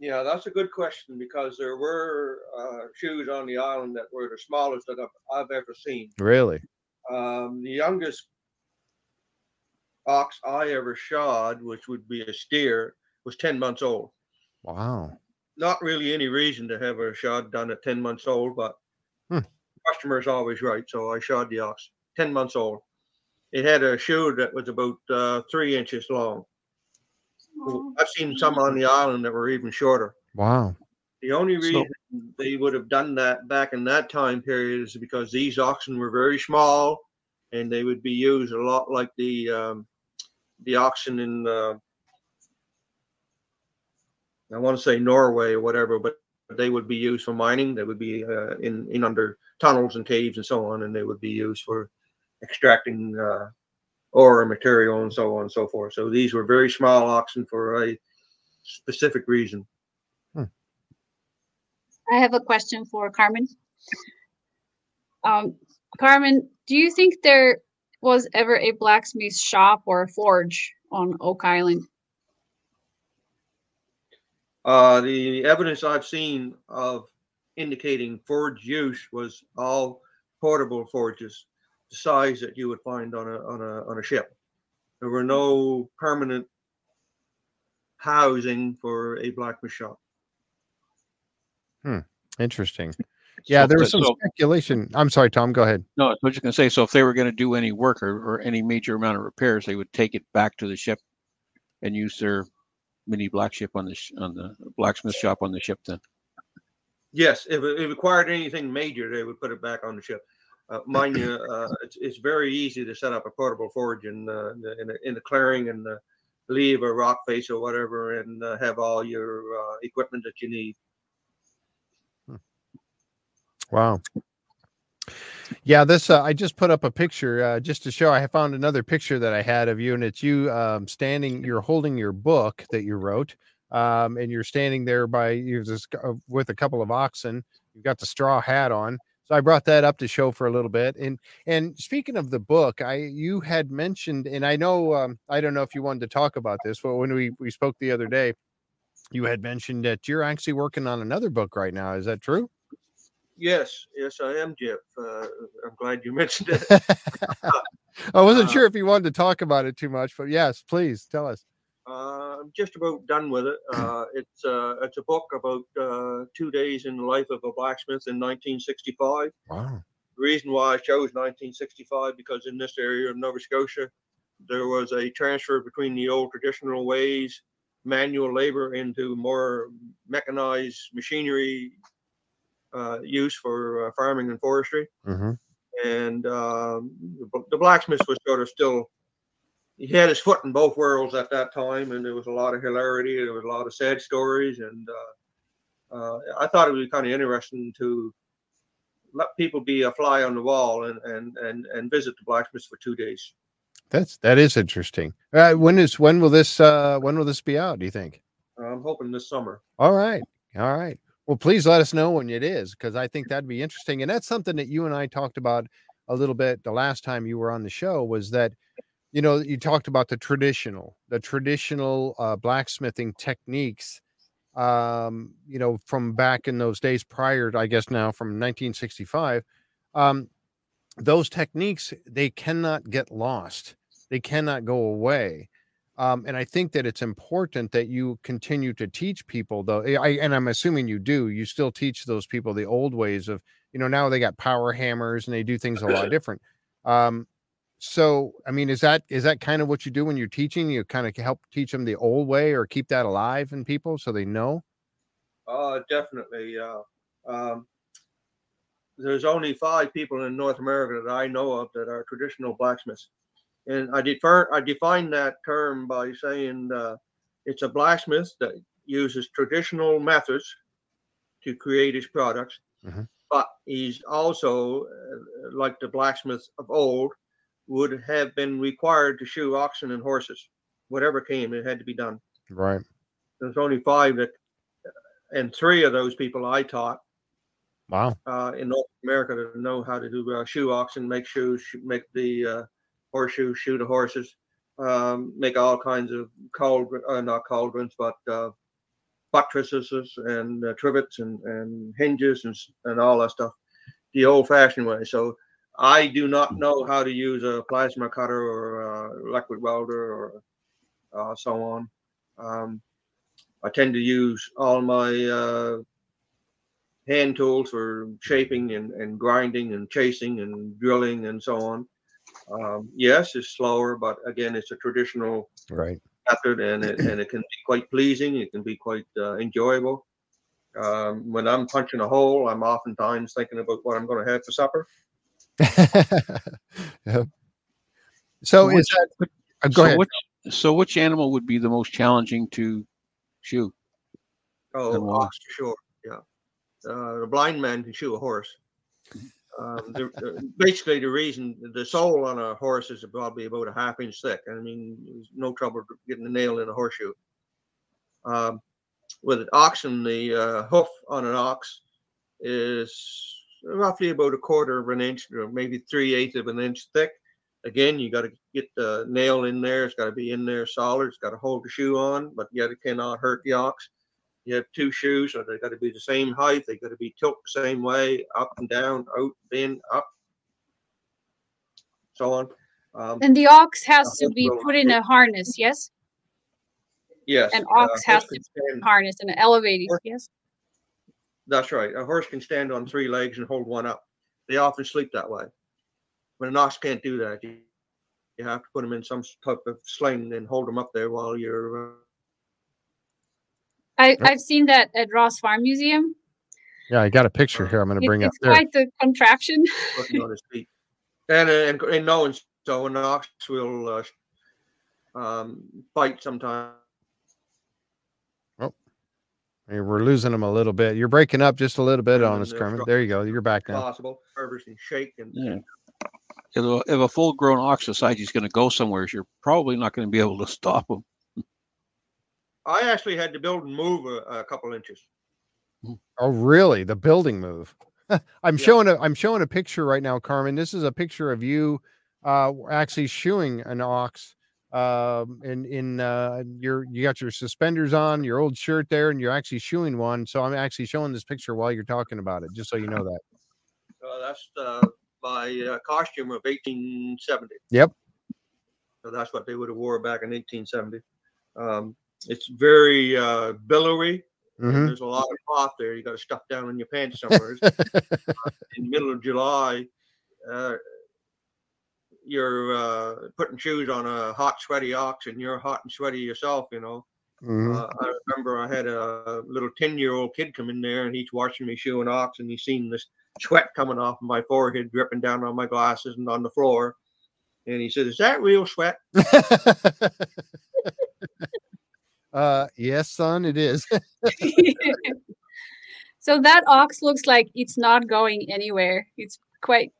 Yeah, that's a good question because there were uh, shoes on the island that were the smallest that I've, I've ever seen. Really? Um, the youngest ox I ever shod, which would be a steer, was 10 months old. Wow. Not really any reason to have a shod done at 10 months old, but Hmm. customer's always right. So I shod the ox 10 months old. It had a shoe that was about uh, three inches long. I've seen some on the island that were even shorter. Wow. The only So- reason they would have done that back in that time period is because these oxen were very small, and they would be used a lot like the um, the oxen in uh, I want to say Norway or whatever, but they would be used for mining. They would be uh, in in under tunnels and caves and so on, and they would be used for extracting uh, ore and material and so on and so forth. So these were very small oxen for a specific reason. I have a question for Carmen. Um, Carmen, do you think there was ever a blacksmith shop or a forge on Oak Island? Uh, the evidence I've seen of indicating forge use was all portable forges, the size that you would find on a on a on a ship. There were no permanent housing for a blacksmith shop. Interesting. Yeah, So- there was some so- speculation. I'm sorry, Tom. Go ahead. No, I was just gonna say, so if they were gonna do any work or, or any major amount of repairs, they would take it back to the ship and use their mini black ship on the, sh- on the blacksmith shop on the ship then. Yes, if it, it required anything major, they would put it back on the ship. Uh, mind you, uh, it's, it's very easy to set up a portable forge in uh, in, the, in, the, in the clearing and uh, leave a rock face or whatever, and uh, have all your uh, equipment that you need. Wow. Yeah, this uh, I just put up a picture uh, just to show. I found another picture that I had of you, and it's you um, standing. You're holding your book that you wrote, um, and you're standing there by you uh, with a couple of oxen. You've got the straw hat on. So I brought that up to show for a little bit. And and speaking of the book, I you had mentioned, and I know um, I don't know if you wanted to talk about this, but when we we spoke the other day, you had mentioned that you're actually working on another book right now. Is that true? Yes, yes, I am, Jeff. Uh, I'm glad you *laughs* mentioned it. *laughs* I wasn't Uh, sure if you wanted to talk about it too much, but yes, please tell us. Uh, I'm just about done with it. Uh, *clears throat* it's uh, it's a book about uh, two days in the life of a blacksmith in 1965. Wow. The reason why I chose 1965 because in this area of Nova Scotia, there was a transfer between the old traditional ways, manual labor, into more mechanized machinery use for uh, farming and forestry. hmm And um, the the blacksmith was sort of still, he had his foot in both worlds at that time, and there was a lot of hilarity, there was a lot of sad stories, and uh, uh, I thought it would be kind of interesting to let people be a fly on the wall and and and and visit the blacksmith for two days. That's that is interesting. Uh, when is when will this uh when will this be out? Do you think? I'm hoping this summer. All right, all right. Well, please let us know when it is because I think that'd be interesting, and that's something that you and I talked about a little bit the last time you were on the show. Was that you know you talked about the traditional, the traditional uh, blacksmithing techniques, um, you know, from back in those days prior, to, I guess now from 1965, um, those techniques they cannot get lost. They cannot go away. Um, and I think that it's important that you continue to teach people, though. I, and I'm assuming you do. You still teach those people the old ways of, you know, now they got power hammers and they do things a lot *clears throat* different. Um, so, I mean, is that is that kind of what you do when you're teaching? You kind of help teach them the old way or keep that alive in people so they know. Uh, definitely. Uh, um, there's only five people in North America that I know of that are traditional blacksmiths. And I defer I define that term by saying uh, it's a blacksmith that uses traditional methods to create his products, Mhm. but he's also uh, like the blacksmiths of old would have been required to shoe oxen and horses, whatever came, it had to be done. Right. There's only five that, and three of those people I taught Wow. uh, in North America to know how to do uh, shoe oxen, make shoes, make the uh, horseshoes, shoe the horses, um, make all kinds of cauldron, uh, not cauldrons, but uh, buttresses and uh, trivets and, and hinges and, and all that stuff the old fashioned way. So I do not know how to use a plasma cutter or a liquid welder or uh, so on. Um, I tend to use all my uh, hand tools for shaping and, and grinding and chasing and drilling and so on. Um, yes, it's slower, but again, it's a traditional Right. method and it, and it can be quite pleasing. It can be quite uh, enjoyable. Um, when I'm punching a hole, I'm oftentimes thinking about what I'm going to have for supper. *laughs* Yep. So Which- is that uh, go so ahead. Which, so which animal would be the most challenging to shoe? Oh, And ox sure. Yeah. Uh, the blind man can shoe a horse. Um, the, the- basically, the reason the sole on a horse is probably about a half inch thick. I mean, there's no trouble getting the nail in a horseshoe. Um, with an oxen, the uh, hoof on an ox is roughly about a quarter of an inch, or maybe three eighths of an inch thick. Again, you got to get the nail in there. It's got to be in there solid. It's got to hold the shoe on, but yet it cannot hurt the ox you have two shoes, so they've got to be the same height. they've got to be tilted the same way, up and down, out, in, up, so on. Um, And the ox has Uh, to be put in a harness, yes? yes, An uh, ox has horse to can stand- Harness and elevated, Horse- yes? That's right. A horse can stand on three legs and hold one up. They often sleep that way. But an ox can't do that. You, you have to put them in some type of sling and hold them up there while you're. Uh, I, I've seen that at Ross Farm Museum. Yeah, I got a picture here. I'm going to It- bring up it's there. quite the contraption. *laughs* putting on his. And and and knowing so, an ox will uh, um, bite sometimes. Hey, We're losing them a little bit. You're breaking up just a little bit on And us, they're Carmen. strong. There you go. You're back now. possible. Nervous and shake and Yeah. If a, if a full grown ox decides he's going to go somewhere, you're probably not going to be able to stop him. I actually had to build and move a, a couple inches. Oh, really? The building move. *laughs* I'm Yeah. showing a I'm showing a picture right now, Carmen. This is a picture of you uh actually shoeing an ox. Um in in uh your you got your suspenders on, your old shirt there, and you're actually shoeing one. So I'm actually showing this picture while you're talking about it, just so you know that. *laughs* Uh, that's uh, my uh, costume of 1870. Yep. So that's what they would have wore back in 1870. Um, it's very uh, billowy. Mhm. There's a lot of cloth there. You got to stuff down in your pants somewhere. in the middle of July, uh, you're uh, putting shoes on a hot, sweaty ox, and you're hot and sweaty yourself. You know. Mhm. Uh, I remember I had a little 10 year old kid come in there and he's watching me shoe an ox and he's seen this sweat coming off my forehead, dripping down on my glasses and on the floor. And he said, Is that real sweat? *laughs* uh yes, son, it is. *laughs* *laughs* so that ox looks like it's not going anywhere. It's quite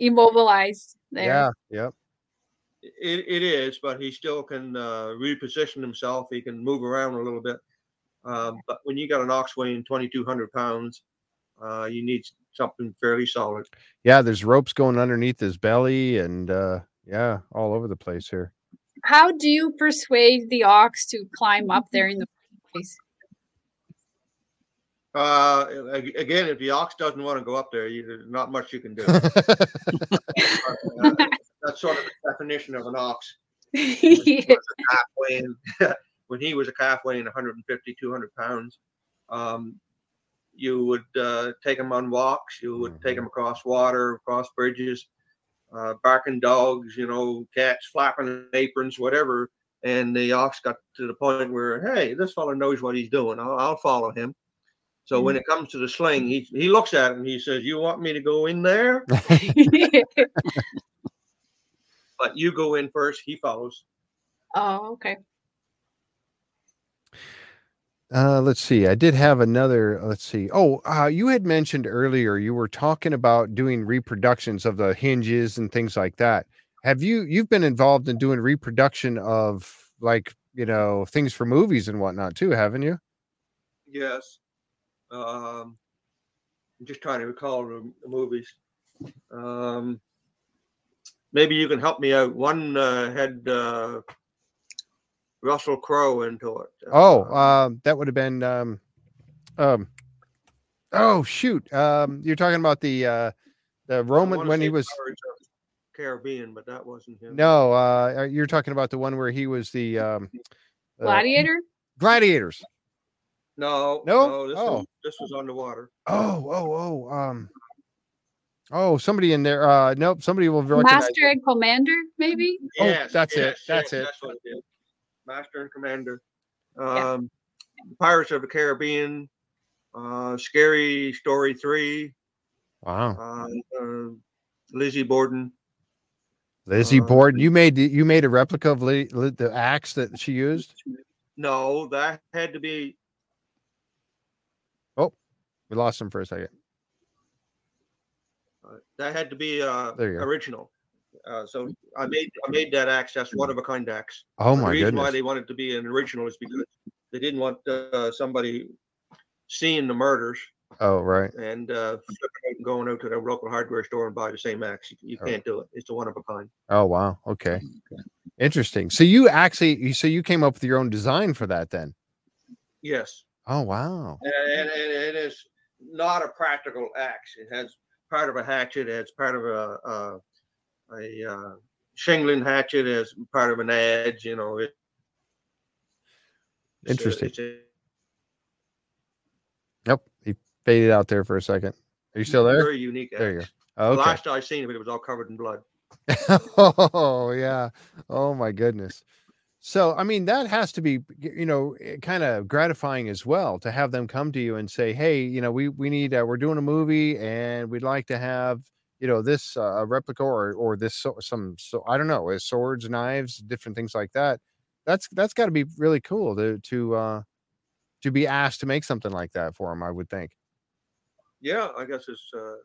immobilized there. yeah, yep. It, it is, but he still can uh, reposition himself. He can move around a little bit. Um, but when you got an ox weighing 2,200 pounds, uh, you need something fairly solid. Yeah, there's ropes going underneath his belly and uh yeah, all over the place here. How do you persuade the ox to climb up there in the first place? Uh, again, if the ox doesn't want to go up there, you, there's not much you can do. *laughs* Uh, that's sort of the definition of an ox. *laughs* calf weighing *laughs* when he was a calf weighing 150 200 pounds um, you would uh, take him on walks you would take him across water across bridges uh, barking dogs you know cats flapping aprons whatever and the ox got to the point where hey this fella knows what he's doing. I'll, I'll follow him. So when it comes to the sling he, he looks at it and he says you want me to go in there? *laughs* But you go in first he follows. Oh, okay. Uh, let's see. I did have another. Let's see. Oh, uh, you had mentioned earlier you were talking about doing reproductions of the hinges and things like that. Have you you've been involved in doing reproduction of like you know things for movies and whatnot too, haven't you? Yes. Um, I'm just trying to recall the, movies. Um, maybe you can help me out. One uh, had uh, Russell Crowe into it. Oh, Uh, um, that would have been um, um, oh shoot. Um, you're talking about the uh, the Roman when he was Pirates Caribbean, but that wasn't him. no. Uh, you're talking about the one where he was the um, uh, Gladiator? gladiators. No, No? this, Oh. was, this was underwater. Oh, oh, oh, um, oh, somebody in there. Uh, nope, somebody will recognize. Master and Commander, maybe? Oh, that's it, that's it. That's what it is. Master and Commander. Yeah. Um, Pirates of the Caribbean, uh, Scary Story 3, Wow, uh, uh, Lizzie Borden. Lizzie uh, Borden. You made you made a replica of Li- Li- the axe that she used. No, that had to be Oh, We lost him for a second. uh, that had to be uh, There you go. original. Uh, so I made I made that axe. That's one of a kind axe. Oh my the reason why they wanted to be an original is because they didn't want uh, somebody seeing the murders Oh right. and uh, flipping out and going out to the local hardware store and buy the same axe. You, you Oh. can't do it. It's a one of a kind. Oh wow. Okay. Interesting. So you actually, you- so you came up with your own design for that then? Yes, Oh wow. and, and, and it is not a practical axe. It has part of a hatchet. It's part of a a, a uh, shingling hatchet. as part of an edge. You know. It, it's Interesting. it's a Yep. He faded out there for a second. Are you still there? Very unique axe. There you go. The Okay. last I seen of it, it was all covered in blood. *laughs* oh yeah oh my goodness so i mean that has to be you know kind of gratifying as well to have them come to you and say hey you know we we need uh, we're doing a movie and we'd like to have you know this uh, replica or or this so, some so i don't know uh, swords knives different things like that that's that's got to be really cool to to uh to be asked to make something like that for him. i would think Yeah, I guess it's uh,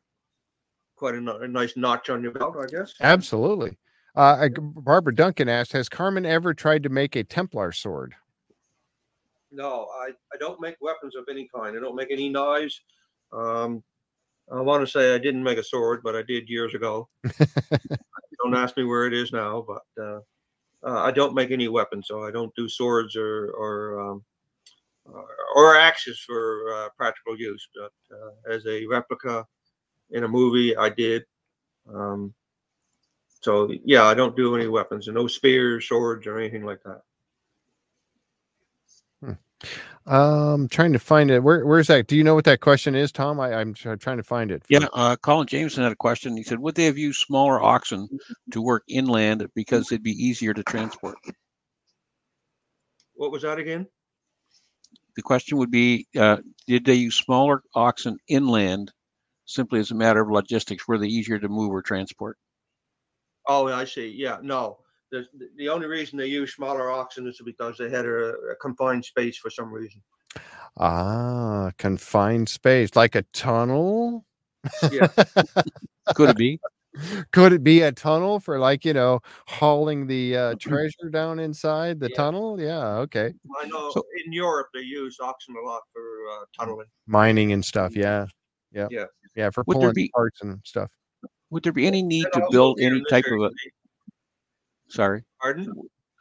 quite a, a nice notch on your belt. I guess. absolutely uh barbara duncan asked has carmen ever tried to make a templar sword No, I, I don't make weapons of any kind. I don't make any knives. Um, I want to say I didn't make a sword, but I did years ago. *laughs* don't ask me where it is now, but uh, uh, I don't make any weapons, so I don't do swords or or um, or, or axes for uh, practical use. But uh, as a replica in a movie, I did. Um, so yeah, I don't do any weapons and no spears, swords, or anything like that. Um, trying to find it. Where where's that? Do you know what that question is, Tom? I, I'm trying to find it. Yeah, uh, Colin Jameson had a question. He said, "Would they have used smaller oxen to work inland because it'd be easier to transport?" What was that again? The question would be, uh, did they use smaller oxen inland simply as a matter of logistics? Were they easier to move or transport? Oh, I see. Yeah, no. The, the- the only reason they use smaller oxen is because they had a, a confined space for some reason. Ah, confined space, like a tunnel. Yeah. *laughs* Could it be? Could it be a tunnel for like you know hauling the uh, *clears throat* treasure down inside the Yeah. tunnel? Yeah, okay. I know So- in Europe they use oxen a lot for uh, tunneling. Mining and stuff. Yeah, yeah, Yeah. yeah. For Would pulling be- parts and stuff. Would there be any need And to build any type of a? Sorry. Pardon?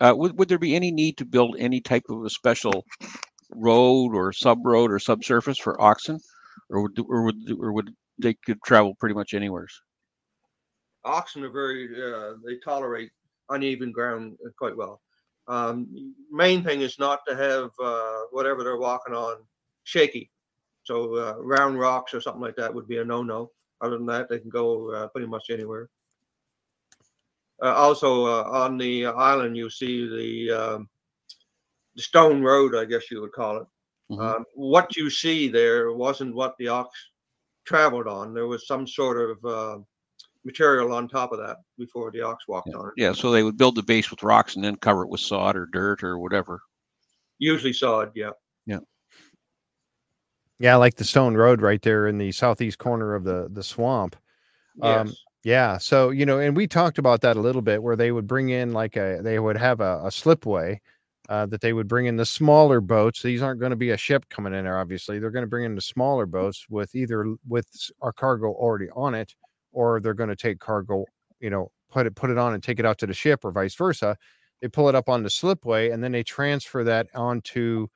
Uh, would, would there be any need to build any type of a special road or sub road or subsurface for oxen, or would or would or would they could travel pretty much anywhere? Oxen are very uh, they tolerate uneven ground quite well. Um, main thing is not to have uh, whatever they're walking on shaky. So uh, round rocks or something like that would be a no-no. Other than that, they can go uh, pretty much anywhere. Uh, also, uh, on the island, you see the um, the stone road, I guess you would call it. Mhm. Um, what you see there wasn't what the ox traveled on. There was some sort of uh, material on top of that before the ox walked on it. Yeah, so they would build the base with rocks and then cover it with sod or dirt or whatever. Usually sod, yeah. Yeah, Yeah, like the stone road right there in the southeast corner of the the swamp. Um, Yes. Yeah. So, you know, and we talked about that a little bit where they would bring in like a, they would have a, a slipway uh, that they would bring in the smaller boats. These aren't going to be a ship coming in there, obviously. They're going to bring in the smaller boats with either with our cargo already on it or they're going to take cargo, you know, put it, put it on and take it out to the ship or vice versa. They pull it up on the slipway and then they transfer that onto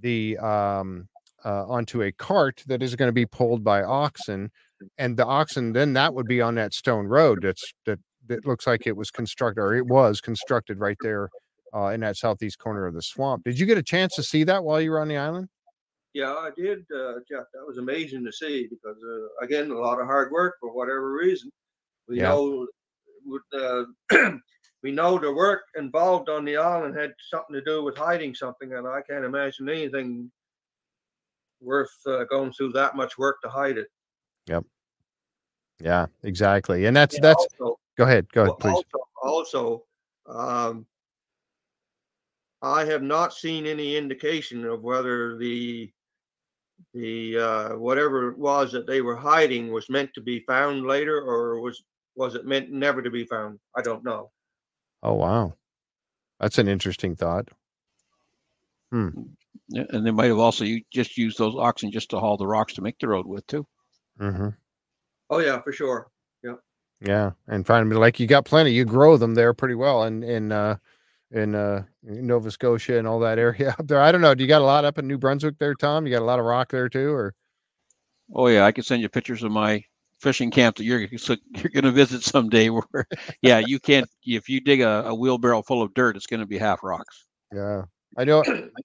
the, um, uh, onto a cart that is going to be pulled by oxen and the oxen then that would be on that stone road that's that that looks like it was constructed or it was constructed right there uh, in that southeast corner of the swamp did you get a chance to see that while you were on the island Yeah, I did, uh, Jeff. That was amazing to see because, uh, again, a lot of hard work for whatever reason. We Yeah. know, with, uh, *clears throat* we know the work involved on the island had something to do with hiding something, and I can't imagine anything worth uh, going through that much work to hide it. Yeah exactly and that's And that's also, go ahead go ahead well, please also, also, um, I have not seen any indication of whether the the uh, whatever it was that they were hiding was meant to be found later, or was was it meant never to be found? I don't know. oh wow that's an interesting thought Yeah, And they might have also u- just used those oxen just to haul the rocks to make the road with too. Hmm Oh yeah, for sure. yeah Yeah, and find like you got plenty you grow them there pretty well in in uh in uh nova scotia and all that area *laughs* up there i don't know do you got a lot up in new brunswick there tom you got a lot of rock there too or Oh yeah, I can send you pictures of my fishing camp that you're *laughs* you're going to visit someday. Where, yeah, you can't if you dig a, a wheelbarrow full of dirt, it's going to be half rocks. Yeah, I know. *clears throat*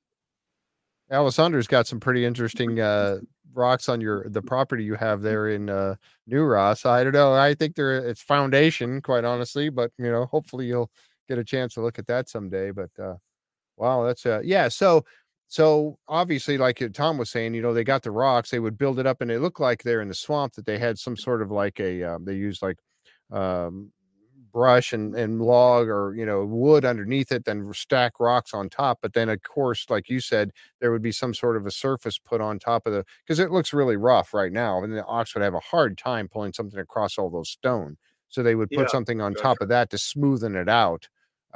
Alessandra's got some pretty interesting uh, rocks on your the property you have there in uh, New Ross. I don't know. I think there it's foundation, quite honestly, but you know, hopefully you'll get a chance to look at that someday. But uh, wow, that's uh, yeah. So so obviously, like uh, Tom was saying, you know, they got the rocks. They would build it up, and it looked like they're in the swamp that they had some sort of like a um, they used like um, brush and, and log or you know wood underneath it then stack rocks on top but then of course like you said there would be some sort of a surface put on top of the because it looks really rough right now and the ox would have a hard time pulling something across all those stone so they would put Yeah, something on sure, top of that to smoothen it out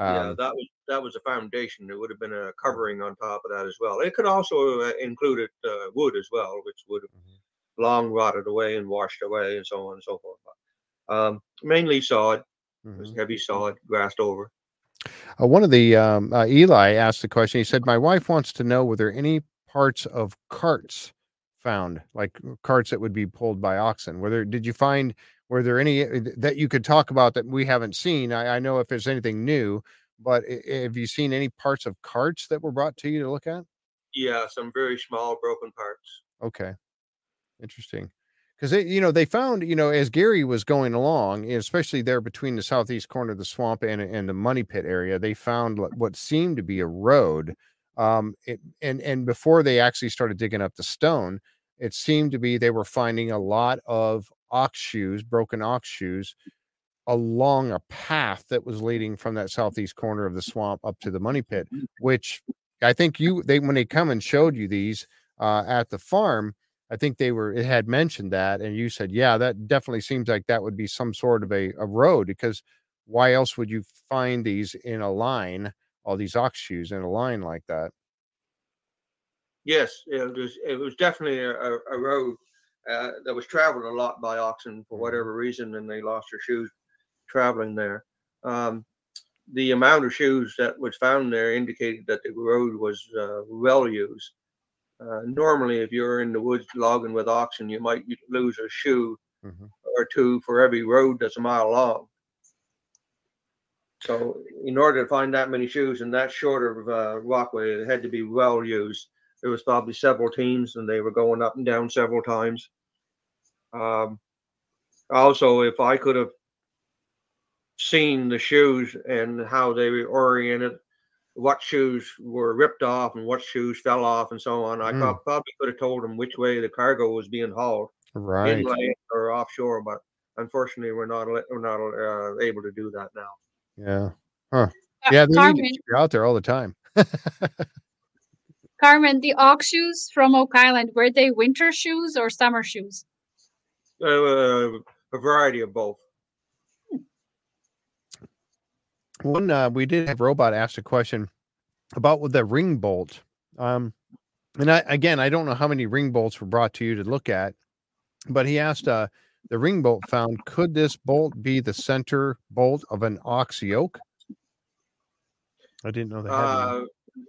yeah, um, that was that was a foundation. There would have been a covering on top of that as well. It could also uh, included uh, wood as well, which would have Mhm. long rotted away and washed away and so on and so forth. Um, mainly sod, it was heavy sod, grassed over. Uh, one of the um, uh, Eli asked the question. He said, "My wife wants to know were there any parts of carts found, like uh, carts that would be pulled by oxen? Were there? Did you find? Were there any uh, that you could talk about that we haven't seen? I, I know if there's anything new, but have you seen any parts of carts that were brought to you to look at? Yeah, some very small broken parts. Okay, interesting. Because you know they found you know as Gary was going along, especially there between the southeast corner of the swamp and and the Money Pit area, they found what- seemed to be a road. Um, it, and and before they actually started digging up the stone, it seemed to be they were finding a lot of ox shoes, broken ox shoes, along a path that was leading from that southeast corner of the swamp up to the Money Pit, which I think you they when they come and showed you these uh, at the farm. I think they were it had mentioned that, and you said, yeah, that definitely seems like that would be some sort of a, a road because why else would you find these in a line, all these ox shoes in a line like that? Yes, it was. It was definitely a, a, road uh, that was traveled a lot by oxen for Mhm. whatever reason, and they lost their shoes traveling there. Um, the amount of shoes that was found there indicated that the road was uh, well used. Uh, normally, if you're in the woods logging with oxen, you might lose a shoe Mhm. or two for every road that's a mile long. So, in order to find that many shoes in that short of uh, walkway, it had to be well used. There was probably several teams, and they were going up and down several times. Um, also, if I could have seen the shoes and how they were oriented, what shoes were ripped off and what shoes fell off, and so on, I Mm. probably could have told them which way the cargo was being hauled Right. inland or offshore. But unfortunately, we're not we're not uh, able to do that now. Yeah. Huh. Ca- Yeah, they need to out there all the time. *laughs* Carmen, the ox shoes from Oak Island, were they winter shoes or summer shoes? Uh, a variety of both. One, uh, we did have Robot ask a question about the ring bolt. Um, and I, again, I don't know how many ring bolts were brought to you to look at, but he asked, uh, the ring bolt found, could this bolt be the center bolt of an ox yoke? I didn't know that. Uh,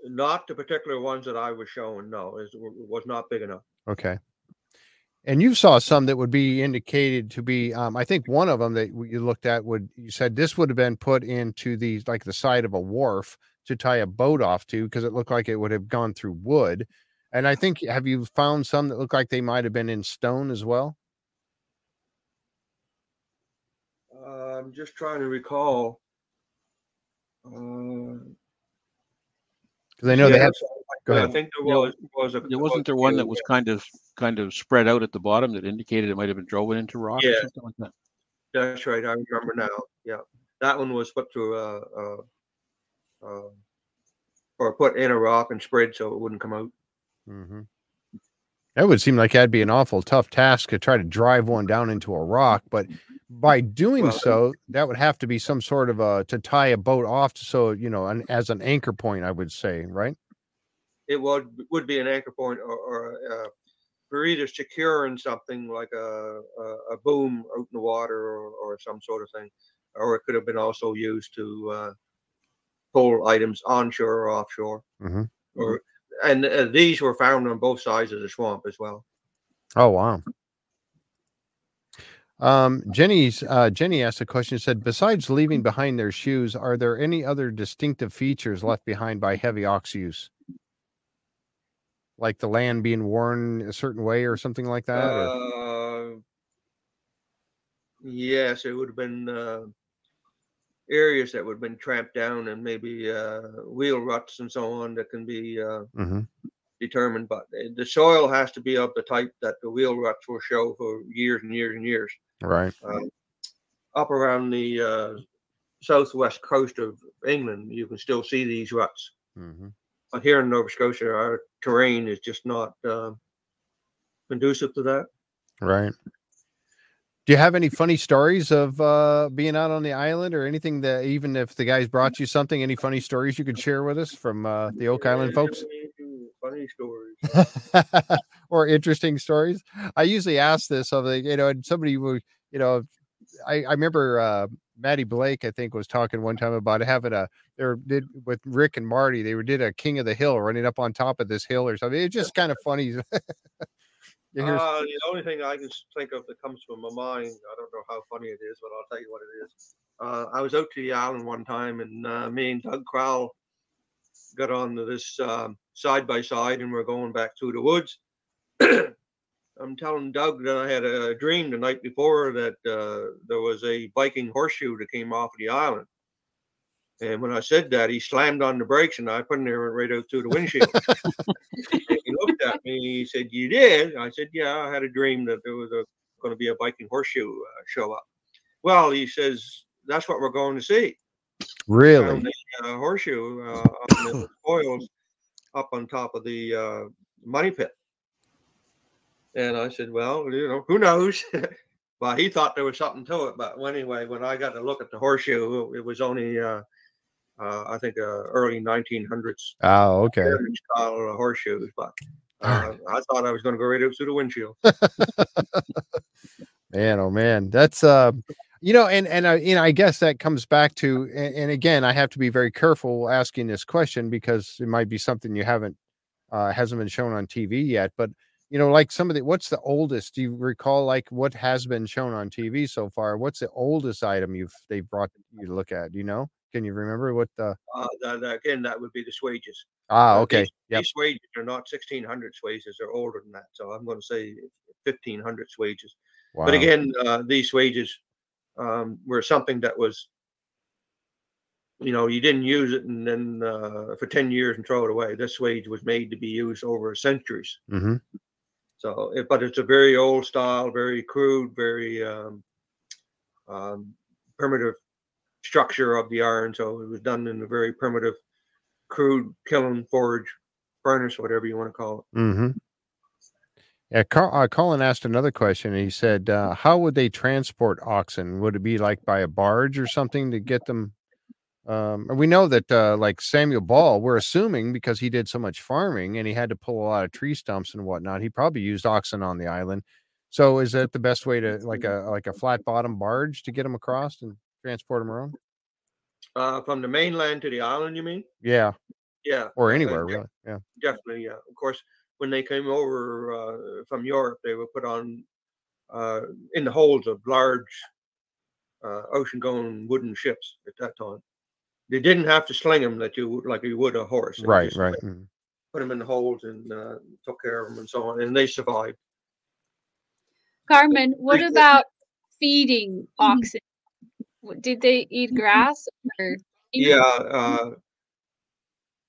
not the particular ones that I was showing. No, it was not big enough. Okay. And you saw some that would be indicated to be, um, I think one of them that you looked at would, you said this would have been put into the, like the side of a wharf to tie a boat off to, because it looked like it would have gone through wood. And I think, have you found some that look like they might have been in stone as well? Uh, I'm just trying to recall. Uh, Because I know they have, go I think there Yeah, was was a. There wasn't there one that was kind of kind of spread out at the bottom that indicated it might have been driven into rock or Yeah. something like that. That's right. I remember now. Yeah, that one was put through a, uh uh, or put in a rock and spread so it wouldn't come out. Mm-hmm. That would seem like that'd be an awful tough task to try to drive one down into a rock, but by doing Well, so, that would have to be some sort of a to tie a boat off, to, so you know, an, as an anchor point, I would say, right? It would would be an anchor point or, or uh, for either securing something like a, a a boom out in the water or, or some sort of thing, or it could have been also used to uh, pull items onshore or offshore. Mhm. Or and uh, these were found on both sides of the swamp as well. Oh wow. Um, Jenny's uh, Jenny asked a question. Said, besides leaving behind their shoes, are there any other distinctive features left behind by heavy ox use, like the land being worn a certain way or something like that? Uh, yes, it would have been uh, areas that would have been tramped down and maybe uh, wheel ruts and so on that can be uh, Mhm. determined. But uh, the soil has to be of the type that the wheel ruts will show for years and years and years. Right. Um, up around the uh, southwest coast of England, you can still see these ruts. hmm But here in Nova Scotia, our terrain is just not uh, conducive to that. Right. Do you have any funny stories of uh, being out on the island or anything that even if the guys brought you something, any funny stories you could share with us from uh, the Oak Island folks? Funny stories. *laughs* or interesting stories? I usually ask this of the, you know, and somebody would, you know, I, I remember uh, Matty Blake, I think, was talking one time about having a they were did with Rick and Marty, they were did a King of the Hill running up on top of this hill or something. It's just kind of funny. *laughs* Uh, the only thing I can think of that comes to my mind, I don't know how funny it is, but I'll tell you what it is. Uh, I was out to the island one time, and uh, me and Doug Crowell got on this um, side by side, and we're going back through the woods. *clears throat* I'm telling Doug that I had a dream the night before that uh, there was a Viking horseshoe that came off the island. And when I said that, he slammed on the brakes, and I put him there right out through the windshield. He looked at me. He said, "You did?" I said, "Yeah, I had a dream that there was going to be a Viking horseshoe uh, show up." Well, he says, "That's what we're going to see." really? The uh, horseshoe uh, on the *laughs* spoils up on top of the uh, money pit. And I said, "Well, you know, who knows?" *laughs* well, he thought there was something to it. But anyway, when I got to look at the horseshoe, it was only, uh, uh, I think, uh, early 1900s Oh, okay. style of horseshoes, but uh, I thought I was going to go right out through the windshield. *laughs* Man, oh man, that's uh, you know, and and I, you know, I guess that comes back to, and, and again, I have to be very careful asking this question because it might be something you haven't uh, hasn't been shown on TV yet. But you know, like some of the what's the oldest? Do you recall like what has been shown on TV so far? What's the oldest item you've they've brought you to look at? Do you know? Can you remember what the? Uh, that, again, that would be the swages. Ah, Uh, okay. These, Yep. these swages are not 1600 swages; they're older than that. So I'm going to say 1500 swages. Wow. But again, uh, these swages um, were something that was, you know, you didn't use it and then uh, for 10 years and throw it away. This swage was made to be used over centuries. hmm So, it, but it's a very old style, very crude, very um, um, primitive structure of the iron. So it was done in a very primitive, crude kiln, forge, furnace, whatever you want to call it. Mm-hmm. Yeah, Carl, uh, Colin asked another question. He said, uh, "How would they transport oxen? Would it be like by a barge or something to get them?" Um, and we know that, uh, like Samuel Ball, we're assuming because he did so much farming and he had to pull a lot of tree stumps and whatnot, he probably used oxen on the island. So, is that the best way to like a like a flat bottom barge to get them across and transport them around? Uh, from the mainland to the island, you mean? Yeah, Yeah. or uh, anywhere def- really. Yeah. Definitely, yeah. Of course, when they came over uh, from Europe, they were put on uh, in the holds of large uh, ocean-going wooden ships at that time. They didn't have to sling them that you would like you would a horse. They Right. just Right. mhm. Put them in the holds and uh, took care of them and so on, and they survived. Carmen, what about feeding oxen? Did they eat grass or Yeah. Uh,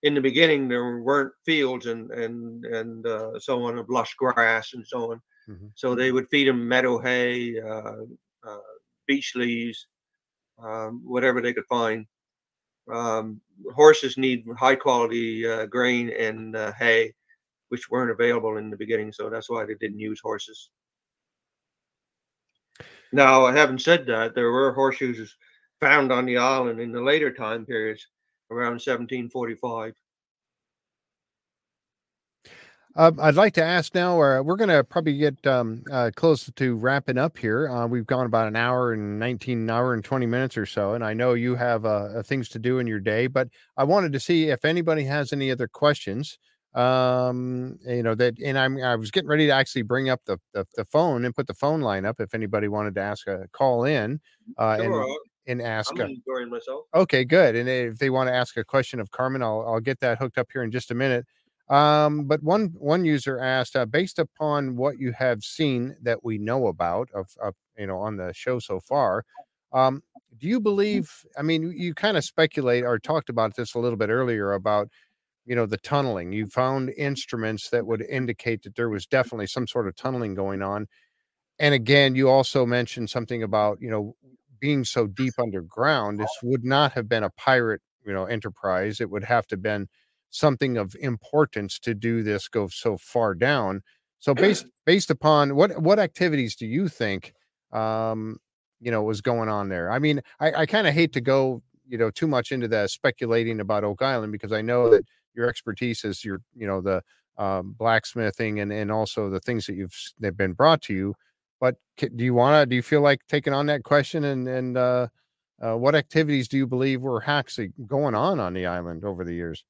in the beginning, there weren't fields and and and uh, so on of lush grass and so on. Mhm. So they would feed them meadow hay, uh, uh, beech leaves, um, whatever they could find. Um, horses need high quality uh, grain and uh, hay, which weren't available in the beginning. So that's why they didn't use horses. Now, having said that, there were horseshoes found on the island in the later time periods around 1745. Um, I'd like to ask now, uh, we're going to probably get um, uh, close to wrapping up here. Uh, we've gone about an hour and 19 hour and 20 minutes or so. And I know you have uh, uh, things to do in your day, but I wanted to see if anybody has any other questions. Um, you know, that, and I'm, I was getting ready to actually bring up the, the, the phone and put the phone line up if anybody wanted to ask a call in uh, and, Sure, and ask. I'm enjoying myself. Okay, good. And if they want to ask a question of Carmen, I'll I'll get that hooked up here in just a minute. Um, but one one user asked, uh, based upon what you have seen that we know about of, of you know on the show so far, um, do you believe? I mean, you- you kind of speculate or talked about this a little bit earlier about you know the tunneling. You found instruments that would indicate that there was definitely some sort of tunneling going on. And again, you also mentioned something about you know being so deep underground, this would not have been a pirate, you know, enterprise. It would have to have been something of importance to do this go so far down. So based *clears throat* based upon what what activities do you think um you know was going on there? I mean, I, I kind of hate to go, you know, too much into the speculating about Oak Island because I know that your expertise is your, you know, the um, blacksmithing and and also the things that you've that have been brought to you but do you want to do you feel like taking on that question and and uh, uh what activities do you believe were actually going on on the island over the years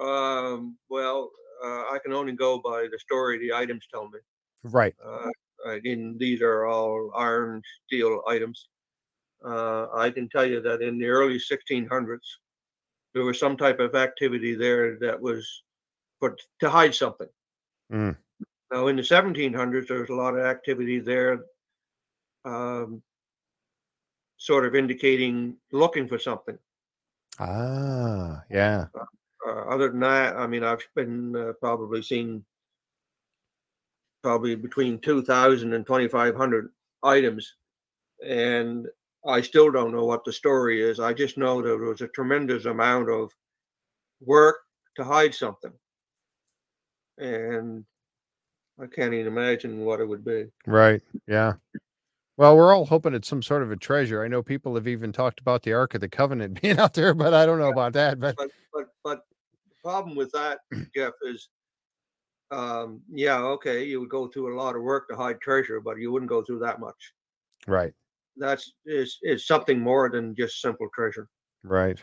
Um, well, uh, I can only go by the story the items tell me. right Uh, again, these are all iron, steel items. Uh, I can tell you that in the early 1600s, there was some type of activity there that was put to hide something. Mm. Now, in the 1700s, there was a lot of activity there, um, sort of indicating looking for something. ah yeah uh, other than that, I mean, I've been uh, probably seen probably between 2,000 and 2,500 items, and I still don't know what the story is. I just know that there was a tremendous amount of work to hide something, and I can't even imagine what it would be. right yeah well we're all hoping it's some sort of a treasure i know people have even talked about the ark of the covenant *laughs* being out there but i don't know about that but But but problem with that, *clears throat* Jeff, is um, yeah, okay, you would go through a lot of work to hide treasure, but you wouldn't go through that much. right that's is is something more than just simple treasure. right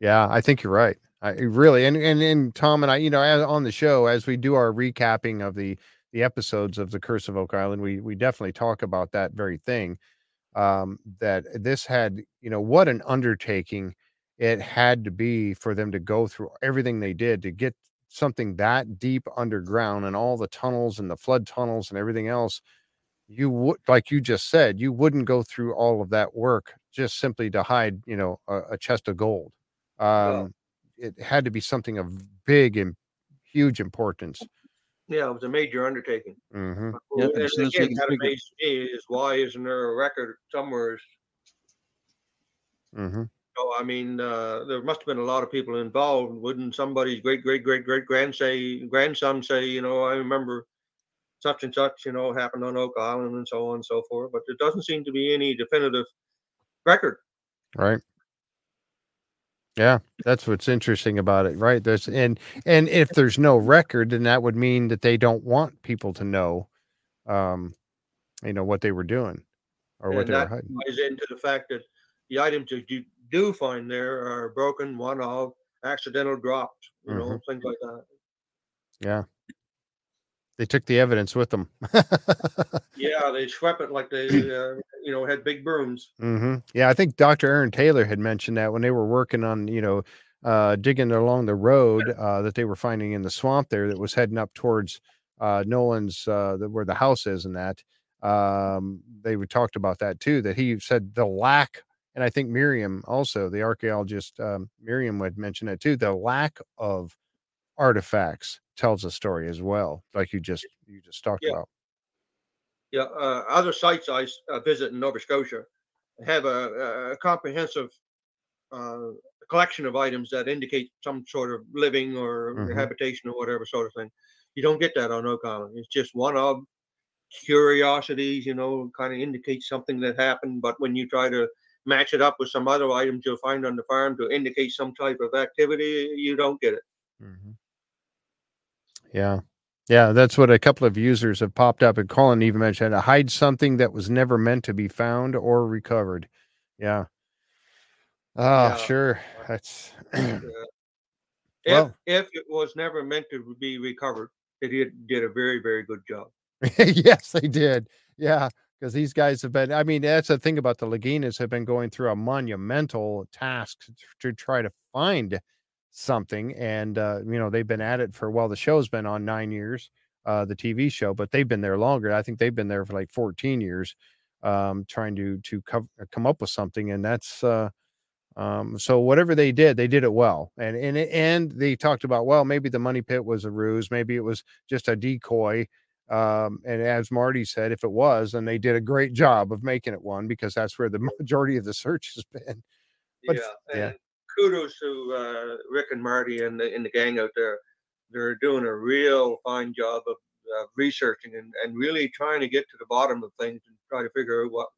yeah i think you're right I really and and and Tom and I, you know, as, on the show as we do our recapping of the the episodes of the Curse of Oak Island, we we definitely talk about that very thing. Um, that this had, you know, what an undertaking it had to be for them to go through everything they did to get something that deep underground and all the tunnels and the flood tunnels and everything else you would like you just said you wouldn't go through all of that work just simply to hide you know a, a chest of gold um it had to be something of big and huge importance Yeah, it was a major undertaking. hmm Yeah, and as soon as we again, that figure- amazes me is why isn't there a record somewhere? hmm So I mean, uh, there must have been a lot of people involved. Wouldn't somebody's great great great great grand say grandson say, you know, I remember such and such, you know, happened on Oak Island and so on and so forth. But there doesn't seem to be any definitive record. right yeah that's what's interesting about it right there's and and if there's no record then that would mean that they don't want people to know um you know what they were doing or what And they were hiding ties into the fact that the items that you do find there are broken, one off, accidental dropped, you know, Mhm. things like that. yeah they took the evidence with them Yeah, they swept it like they, *clears throat* uh, you know, had big brooms. hmm Yeah, I think Dr. Aaron Taylor had mentioned that when they were working on, you know, uh, digging along the road uh, that they were finding in the swamp there that was heading up towards uh, Nolan's, uh, the, where the house is and that. Um, they talked about that too, that he said the lack, and I think Miriam also, the archaeologist um, Miriam would mention it too, the lack of artifacts tells a story as well, like you just you just talked Yeah. about. Yeah, uh, other sites I uh, visit in Nova Scotia have a, a comprehensive uh, collection of items that indicate some sort of living or Mhm. habitation or whatever sort of thing. You don't get that on Oak Island. It's just one of curiosities, you know, kind of indicates something that happened. But when you try to match it up with some other items you'll find on the farm to indicate some type of activity, you don't get it. Mhm. Yeah. Yeah, that's what a couple of users have popped up. And Colin even mentioned to hide something that was never meant to be found or recovered. Yeah. Oh, Yeah. sure. That's Uh, *clears throat* if Well- if it was never meant to be recovered, it did, did a very very good job. *laughs* yes, they did. Yeah, because these guys have been. I mean, that's the thing about the Laginas have been going through a monumental task to, try to find something, and uh, you know they've been at it for well. The show's been on nine years, uh, the TV show, but they've been there longer. I think they've been there for like fourteen years, um, trying to to co- come up with something, and that's. Uh, um, so whatever they did, they did it well, and and and they talked about well, maybe the money pit was a ruse, maybe it was just a decoy, um, and as Marty said, if it was, then they did a great job of making it one because that's where the *laughs* majority of the search has been. But yeah, and yeah. kudos to uh, Rick and Marty and the, and the gang out there. They're doing a real fine job of uh, researching and, and really trying to get to the bottom of things and try to figure out what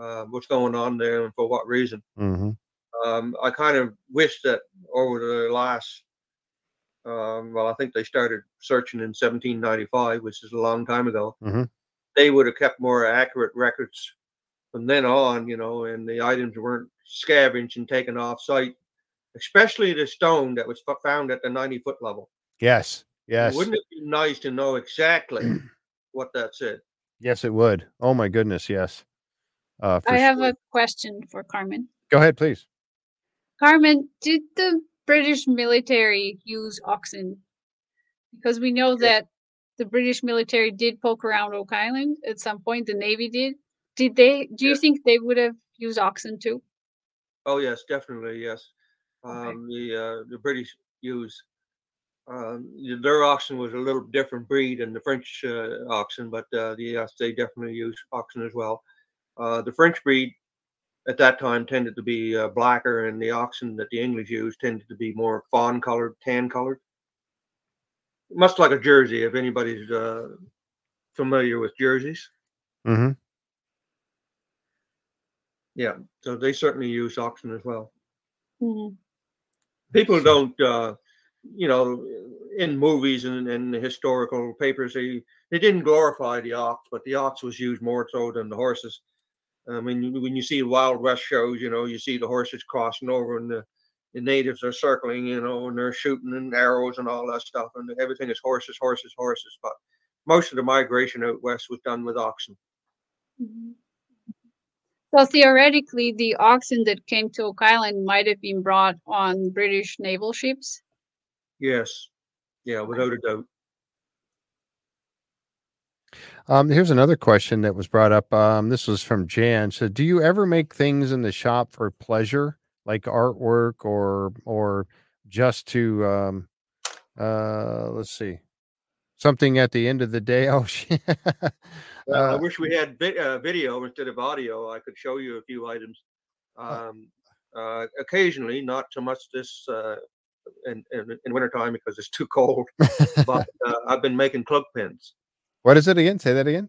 uh, what's going on there and for what reason. Mm-hmm. Um, I kind of wish that over the last, um, well, I think they started searching in 1795, which is a long time ago. Mhm. They would have kept more accurate records from then on, you know, and the items weren't scavenged and taken off site, especially the stone that was found at the 90 foot level. Yes, yes, Wouldn't it be nice to know exactly *clears throat* what that said? yes, it would. Oh my goodness, yes. Uh, I have sure. a question for Carmen. Go ahead, please. Carmen, did the British military use oxen? Because we know that the British military did poke around Oak Island at some point. The Navy did. Did they? Do you Yeah. think they would have used oxen too? Oh yes, definitely yes. Okay. Um, the uh, the British use um, their oxen was a little different breed than the French uh, oxen, but uh, the, yes, they definitely use oxen as well. Uh, the French breed at that time tended to be uh, blacker, and the oxen that the English used tended to be more fawn colored, tan colored, much like a Jersey. If anybody's uh, familiar with jerseys, Mm-hmm. yeah, so they certainly use oxen as well. Mhm. people don't uh you know in movies and, and historical papers they they didn't glorify the ox but the ox was used more so than the horses i mean you- when you see wild west shows you know you see the horses crossing over and the the natives are circling, you know, and they're shooting and arrows and all that stuff, and everything is horses, horses, horses. But most of the migration out west was done with oxen. Mhm. So theoretically, the oxen that came to Oak Island might have been brought on British naval ships. Yes, yeah, without a doubt. Um, here's another question that was brought up. Um, this was from Jan. So, do you ever make things in the shop for pleasure, like artwork, or or just to um, uh, let's see, something at the end of the day? *laughs* Oh, shit. Well, I Uh, wish we had vi- uh, video instead of audio. I could show you a few items. Um, uh, occasionally, not so much this uh, in, in, in wintertime because it's too cold. *laughs* but uh, I've been making cloak pins. What is it again? Say that again.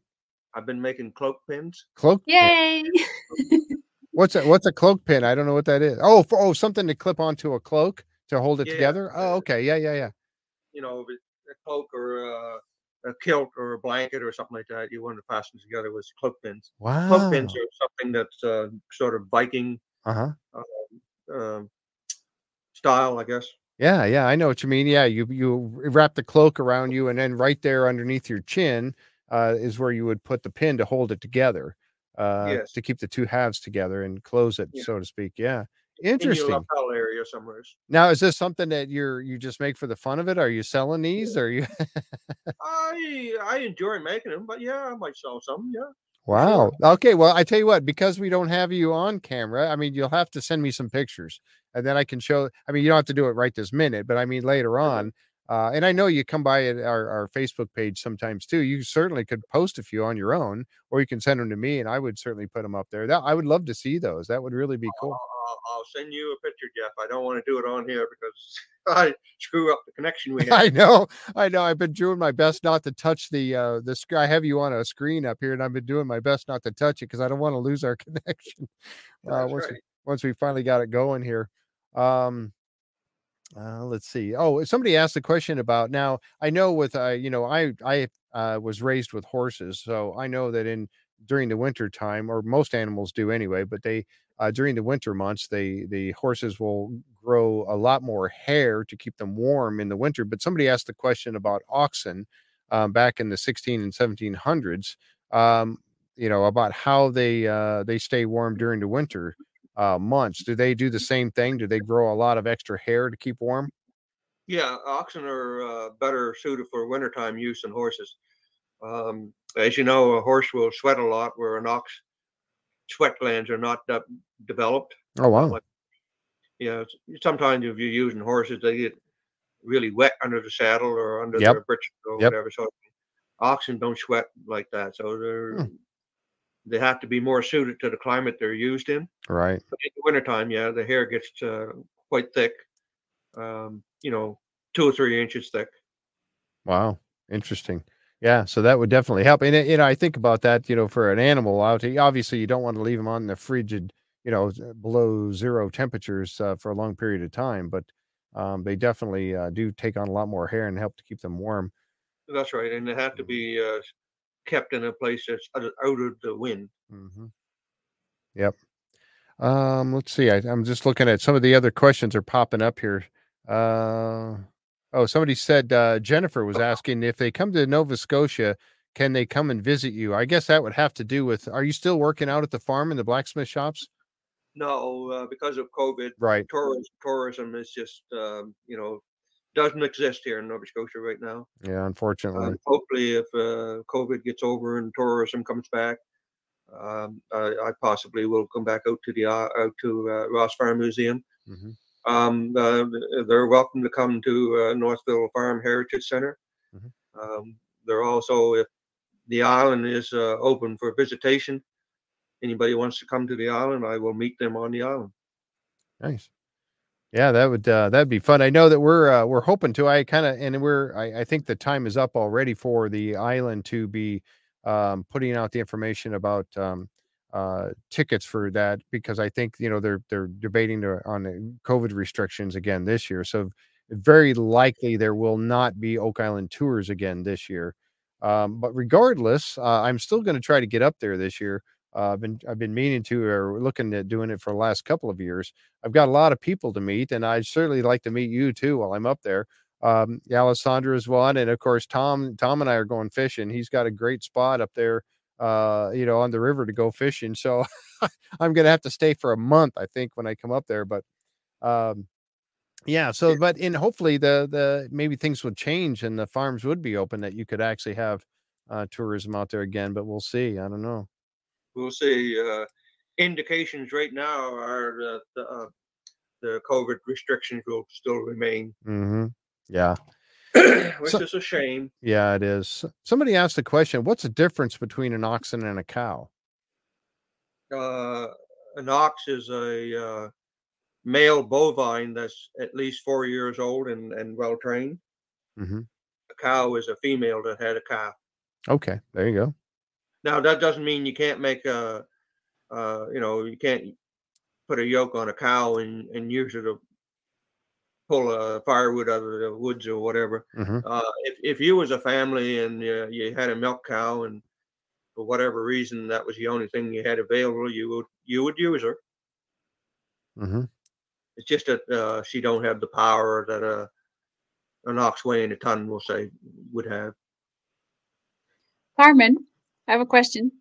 I've been making cloak pins. Cloak. pin. Yay! *laughs* What's a what's a cloak pin? I don't know what that is. Oh, for, oh, something to clip onto a cloak to hold it Yeah, together. Oh, uh, okay. Yeah, yeah, yeah. You know, a cloak or uh, a kilt or a blanket or something like that. You want to fasten together with cloak pins. Wow. Cloak pins are something that's uh, sort of Viking Uh huh. um style, I guess. Yeah, yeah, I know what you mean. Yeah, you you wrap the cloak around you, and then right there underneath your chin uh, is where you would put the pin to hold it together, uh, Yes. to keep the two halves together and close it, Yeah. so to speak. Yeah, In your interesting. lapel area somewhere. Now, is this something that you're you just make for the fun of it? Are you selling these? Or you? I I enjoy making them, but yeah, I might sell some. Yeah. Wow. Okay. Well, I tell you what, because we don't have you on camera, I mean, you'll have to send me some pictures and then I can show. I mean, you don't have to do it right this minute, but I mean, later on. Uh, and I know you come by our, our Facebook page sometimes too. You certainly could post a few on your own, or you can send them to me, and I would certainly put them up there. That I would love to see those. That would really be cool. I'll, I'll send you a picture, Jeff. I don't want to do it on here because *laughs* I screw up the connection we *laughs* have. I know, I know. I've been doing my best not to touch the uh the sc- I have you on a screen up here, and I've been doing my best not to touch it because I don't want to lose our *laughs* connection. Uh, once right. we, once we finally got it going here. Um, uh, let's see. Oh, somebody asked a question about now. I know with uh, you know, I I uh, was raised with horses, so I know that in during the winter time, or most animals do anyway, but they uh, during the winter months, they the horses will grow a lot more hair to keep them warm in the winter. But somebody asked the question about oxen um, back in the 16 and 1700s. Um, you know about how they uh, they stay warm during the winter uh, months. Do they do the same thing? Do they grow a lot of extra hair to keep warm? Yeah, oxen are uh, better suited for wintertime use than horses. Um, as you know, a horse will sweat a lot, where an ox sweat glands are not de- developed. Oh wow! Like, yeah, sometimes if you're using horses, they get really wet under the saddle or under Yep. their britches or Yep. whatever. So oxen don't sweat like that. So they're Hmm. They have to be more suited to the climate they're used in. Right. But in the wintertime, yeah, the hair gets uh, quite thick. Um, you know, two or three inches thick. Wow. Interesting. Yeah. So that would definitely help. And uh, you know, I think about that. You know, for an animal out, obviously you don't want to leave them on the frigid, you know, below zero temperatures uh, for a long period of time. But um, they definitely uh, do take on a lot more hair and help to keep them warm. That's right, and they have to be uh, kept in a place that's out of the wind. hmm Yep. Um, let's see. I, I'm just looking at some of the other questions are popping up here. Uh, oh, somebody said uh, Jennifer was asking if they come to Nova Scotia, can they come and visit you? I guess that would have to do with. Are you still working out at the farm in the blacksmith shops? No, uh, because of COVID, Right. tourism tourism is just um, you know doesn't exist here in Nova Scotia right now. Yeah. Unfortunately. Um, hopefully, if uh, COVID gets over and tourism comes back, um, I, I possibly will come back out to the uh, out to uh, Ross Farm Museum. Mhm. Um, uh, they're welcome to come to uh, Northville Farm Heritage Center. Mhm. Um, they're also, if the island is uh, open for visitation, anybody wants to come to the island, I will meet them on the island. Nice. Yeah, that would uh, that'd be fun. I know that we're uh, we're hoping to. I kind of and we're I, I think the time is up already for the island to be um, putting out the information about um, uh, tickets for that because I think you know they're they're debating on the COVID restrictions again this year. So very likely there will not be Oak Island tours again this year. Um, but regardless, uh, I'm still going to try to get up there this year. Uh, I've been I've been meaning to or looking at doing it for the last couple of years. I've got a lot of people to meet, and I'd certainly like to meet you too while I'm up there. Um, Alessandra is one, and of course Tom. Tom and I are going fishing. He's got a great spot up there, uh, you know, on the river to go fishing. So *laughs* I'm gonna have to stay for a month, I think, when I come up there. But um, yeah, so but in hopefully the the maybe things would change and the farms would be open that you could actually have uh, tourism out there again. But we'll see. I don't know. We'll see. Uh, indications right now are that the, uh, the COVID restrictions will still remain, hmm Yeah. *clears throat* which So- is a shame. Yeah, it is. Somebody asked the question, what's the difference between an oxen and a cow? Uh, an ox is a uh, male bovine that's at least four years old and, and well trained. hmm A cow is a female that had a calf. Okay, there you go. Now that doesn't mean you can't make a, uh, you know, you can't put a yoke on a cow and, and use it to pull a firewood out of the woods or whatever. hmm Uh, if if you was a family and uh, you had a milk cow and for whatever reason that was the only thing you had available, you would you would use her. hmm It's just that uh, she don't have the power that a an ox weighing a ton, we'll say, would have. Carmen, I have a question.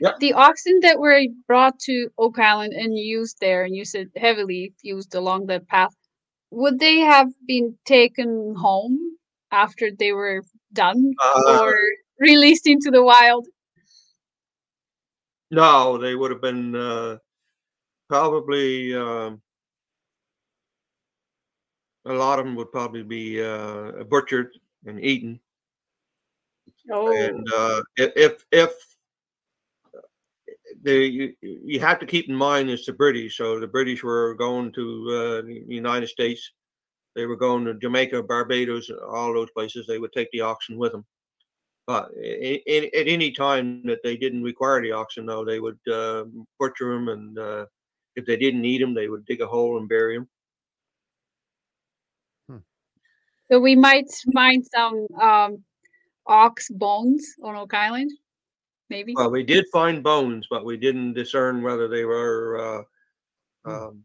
Yeah. The oxen that were brought to Oak Island and used there, and you said heavily used along that path, would they have been taken home after they were done Uh, or released into the wild? No, they would have been uh, probably um, a lot of them would probably be uh, butchered and eaten. Oh, And uh, if if the you, you have to keep in mind it's the British. So the British were going to uh, the United States. They were going to Jamaica, Barbados, all those places. They would take the oxen with them. But i- i- at any time that they didn't require the oxen, though, they would uh, butcher them, and uh, if they didn't need them, they would dig a hole and bury them. so we might find some um, ox bones on Oak Island, maybe. Well, we did find bones, but we didn't discern whether they were uh, um,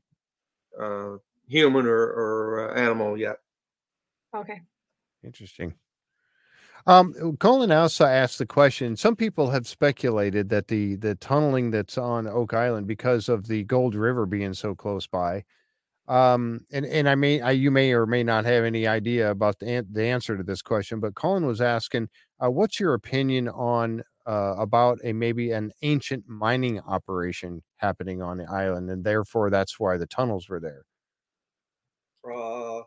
uh, human or, or uh, animal yet. Okay. Interesting. Um, Colin also asked the question. Some people have speculated that the the tunneling that's on Oak Island because of the Gold River being so close by. Um, and and I may I, you may or may not have any idea about the an- the answer to this question, but Colin was asking, uh, what's your opinion on uh, about a maybe an ancient mining operation happening on the island, and therefore that's why the tunnels were there. Uh,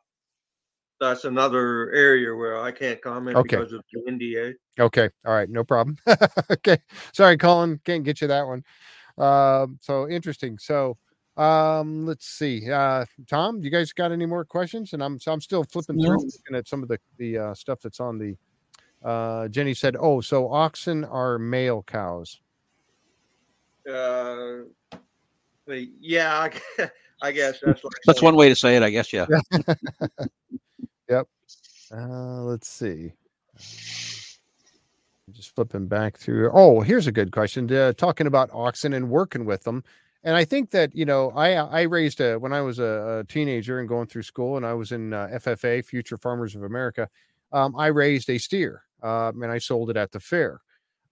that's another area where I can't comment Okay. because of the NDA. Okay. All right. No problem. *laughs* okay. Sorry, Colin. Can't get you that one. Um, so interesting. So um, let's see. Uh, Tom, you guys got any more questions? And I'm so I'm still flipping through No. looking at some of the the uh, stuff that's on the. Uh, Jenny said, "Oh, so oxen are male cows." Uh, the, yeah, I, *laughs* I guess *laughs* that's like That's one way to say it, I guess. Yeah. *laughs* Yep. Uh, let's see. Just flipping back through. Oh, here's a good question. Uh, talking about oxen and working with them, and I think that you know, I I raised a when I was a, a teenager and going through school, and I was in uh, FFA, Future Farmers of America. Um, I raised a steer, um, and I sold it at the fair.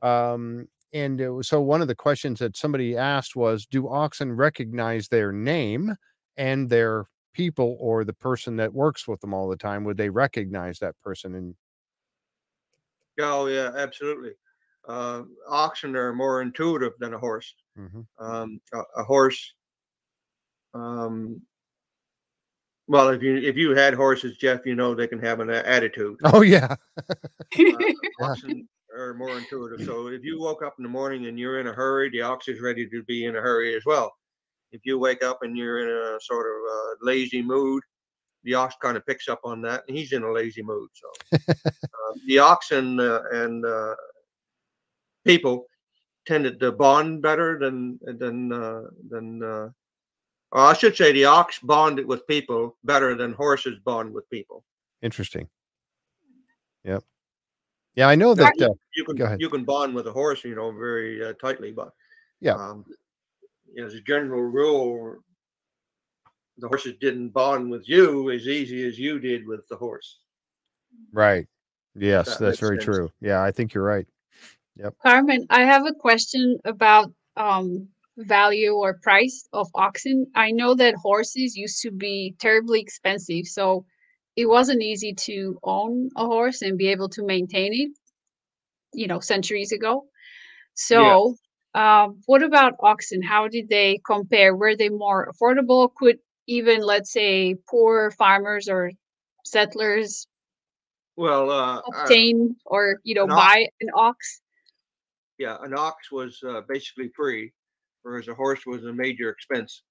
Um, and was, so one of the questions that somebody asked was, "Do oxen recognize their name and their people or the person that works with them all the time would they recognize that person and Oh yeah, absolutely. Uh, oxen are more intuitive than a horse. Mhm. Um, a, a horse. Um, well, if you if you had horses, Jeff, you know they can have an attitude. *laughs* oh yeah Uh, *laughs* oxen are more intuitive. *laughs* So if you woke up in the morning and you're in a hurry, the ox is ready to be in a hurry as well. If you wake up and you're in a sort of uh, lazy mood, the ox kind of picks up on that, and he's in a lazy mood. So uh, the oxen uh, and uh, people tended to bond better than than uh, than. Uh, or I should say, the ox bonded with people better than horses bond with people. interesting yep yeah i know that uh, you can you can bond with a horse, you know, very uh, tightly, but Yeah. Um, as a general rule, the horses didn't bond with you as easy as you did with the horse. Right. Yes, that that's very sense. true. Yeah, I think you're right. Carmen, I have a question about um, value or price of oxen. I know that horses used to be terribly expensive, so it wasn't easy to own a horse and be able to maintain it, you know, centuries ago. So, um, what about oxen? How did they compare? Were they more affordable? Could even, let's say, poor farmers or settlers Well, uh, uh, obtain or, you know, an ox- buy an ox? Yeah, an ox was uh, basically free, whereas a horse was a major expense.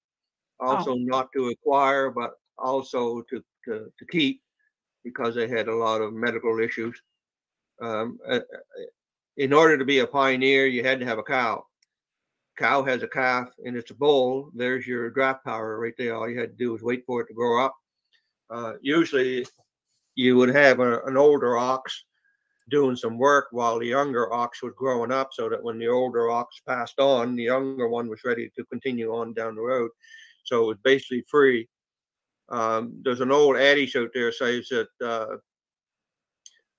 Also, not to acquire, but also to, to, to keep because they had a lot of medical issues. Um, uh, uh, in order to be a pioneer, you had to have a cow. Cow has a calf and it's a bull. There's your draft power right there. All you had to do was wait for it to grow up. Uh, usually, you would have a, an older ox doing some work while the younger ox was growing up so that when the older ox passed on, the younger one was ready to continue on down the road. So it was basically free. Um, there's an old adage out there says that uh,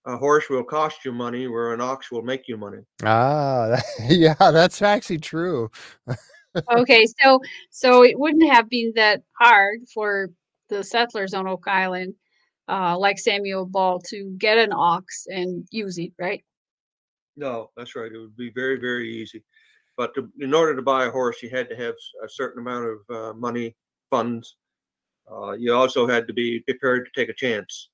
a horse will cost you money where an ox will make you money. Ah, that- *laughs* yeah, that's actually true. okay, so so it wouldn't have been that hard for the settlers on Oak Island, uh, like Samuel Ball, to get an ox and use it, right? No, that's right. It would be very, very easy. But to, in order to buy a horse, you had to have a certain amount of uh, money, funds. Uh, you also had to be prepared to take a chance.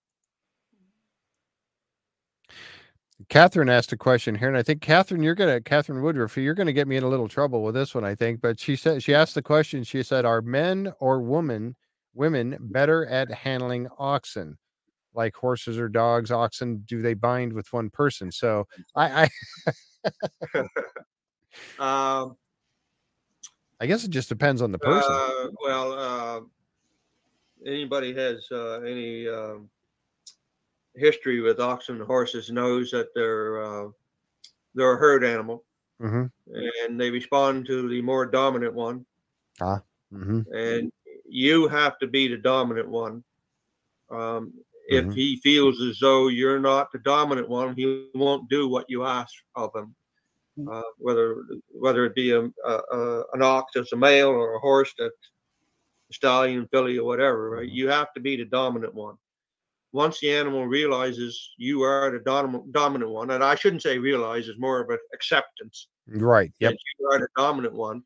Catherine asked a question here, and I think Catherine, you're gonna Catherine Woodruff, you're gonna get me in a little trouble with this one, I think. But she said she asked the question. She said, "Are men or women women better at handling oxen, like horses or dogs? Oxen do they bind with one person?" So I I, *laughs* Um, I guess it just depends on the person. Uh, well, uh, anybody has uh, any um, history with oxen and horses knows that they're uh, they're a herd animal hmm and they respond to the more dominant one. hmm and you have to be the dominant one. Um, if Mhm. he feels as though you're not the dominant one, he won't do what you ask of him. Uh, whether whether it be a, a, a an ox that's a male or a horse that's a stallion, filly, or whatever, right? You have to be the dominant one. Once the animal realizes you are the dominant dominant one, and I shouldn't say realize, it's more of an acceptance Right. Yep. that you are the dominant one,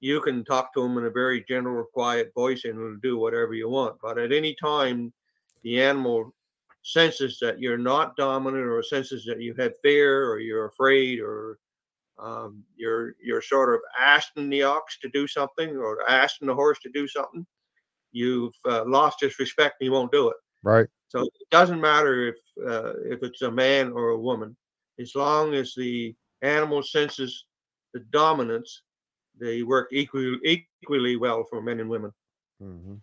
you can talk to them in a very general, quiet voice and it'll do whatever you want. But at any time, the animal senses that you're not dominant or senses that you have fear or you're afraid or um, you're you're sort of asking the ox to do something or asking the horse to do something, you've uh, lost his respect and he won't do it. Right. So it doesn't matter if uh, if it's a man or a woman, as long as the animal senses the dominance, they work equally equally well for men and women. hmm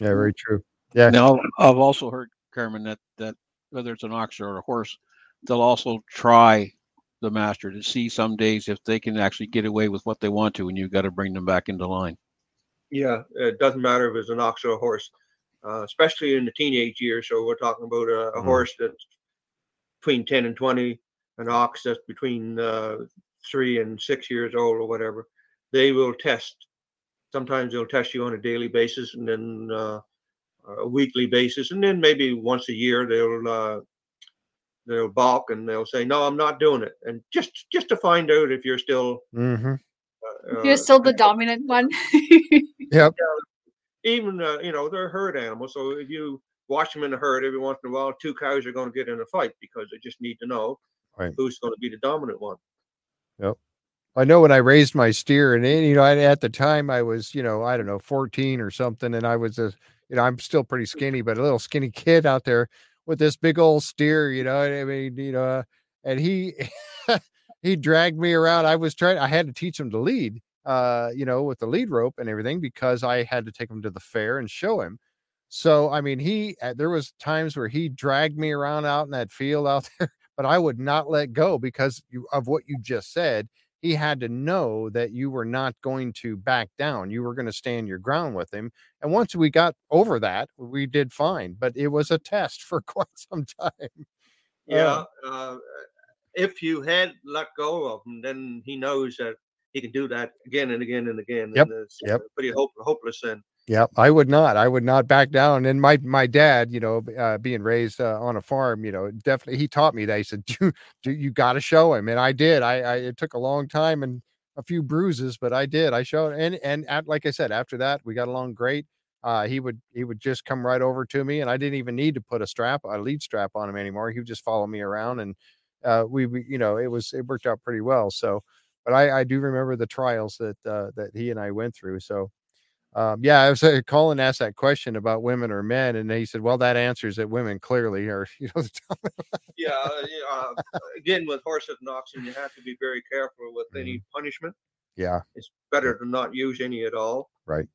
Yeah. Very true. Yeah. Now, I've also heard, Carmen, that, that whether it's an ox or a horse, they'll also try the master to see some days if they can actually get away with what they want to, and you've got to bring them back into line. Yeah, it doesn't matter if it's an ox or a horse, uh, especially in the teenage years. So we're talking about a, a Mhm. horse that's between ten and twenty, an ox that's between uh, three and six years old or whatever. They will test. Sometimes they'll test you on a daily basis, and then uh, a weekly basis, and then maybe once a year they'll uh, they'll balk and they'll say, "No, I'm not doing it," and just just to find out if you're still hmm uh, You're still the dominant one. *laughs* Yep. even uh, you know they're herd animals so if you watch them in the herd every once in a while two cows are going to get in a fight because they just need to know Right. who's going to be the dominant one I know when I raised my steer, and you know, at the time I was, you know, I don't know, 14 or something, and I was a, you know, I'm still pretty skinny, but a little skinny kid out there with this big old steer, you know, I mean, you know, and he *laughs* he dragged me around. I was trying, I had to teach him to lead, uh, you know, with the lead rope and everything because I had to take him to the fair and show him. So, I mean, he uh, there was times where he dragged me around out in that field out *laughs* there, but I would not let go because you, of what you just said he had to know that you were not going to back down. You were going to stand your ground with him. And once we got over that, we did fine. But it was a test *laughs* for quite some time. Yeah. Uh, if you had let go of him, then he knows that he can do that again and again and again. Yep, And it's yep. uh, pretty hope, hopeless then. Yep, I would not. I would not back down. And my my dad, you know, uh, being raised uh, on a farm, you know, definitely he taught me that. He said, *laughs* "You, you, you got to show him," and I did. I, I it took a long time and a few bruises, but I did. I showed, and and at, like I said, after that we got along great. Uh, he would he would just come right over to me, and I didn't even need to put a strap, a lead strap on him anymore. He would just follow me around, and uh, we, we, you know, it was it worked out pretty well. So, but I I do remember the trials that uh, that he and I went through. So um, yeah, I was uh, Colin asked that question about women or men, and he said, "Well, that answers that women clearly are." *laughs* You know, Yeah. uh, yeah, uh, again, with horse and oxen, you have to be very careful with any punishment. yeah, It's better to not use any at all. right.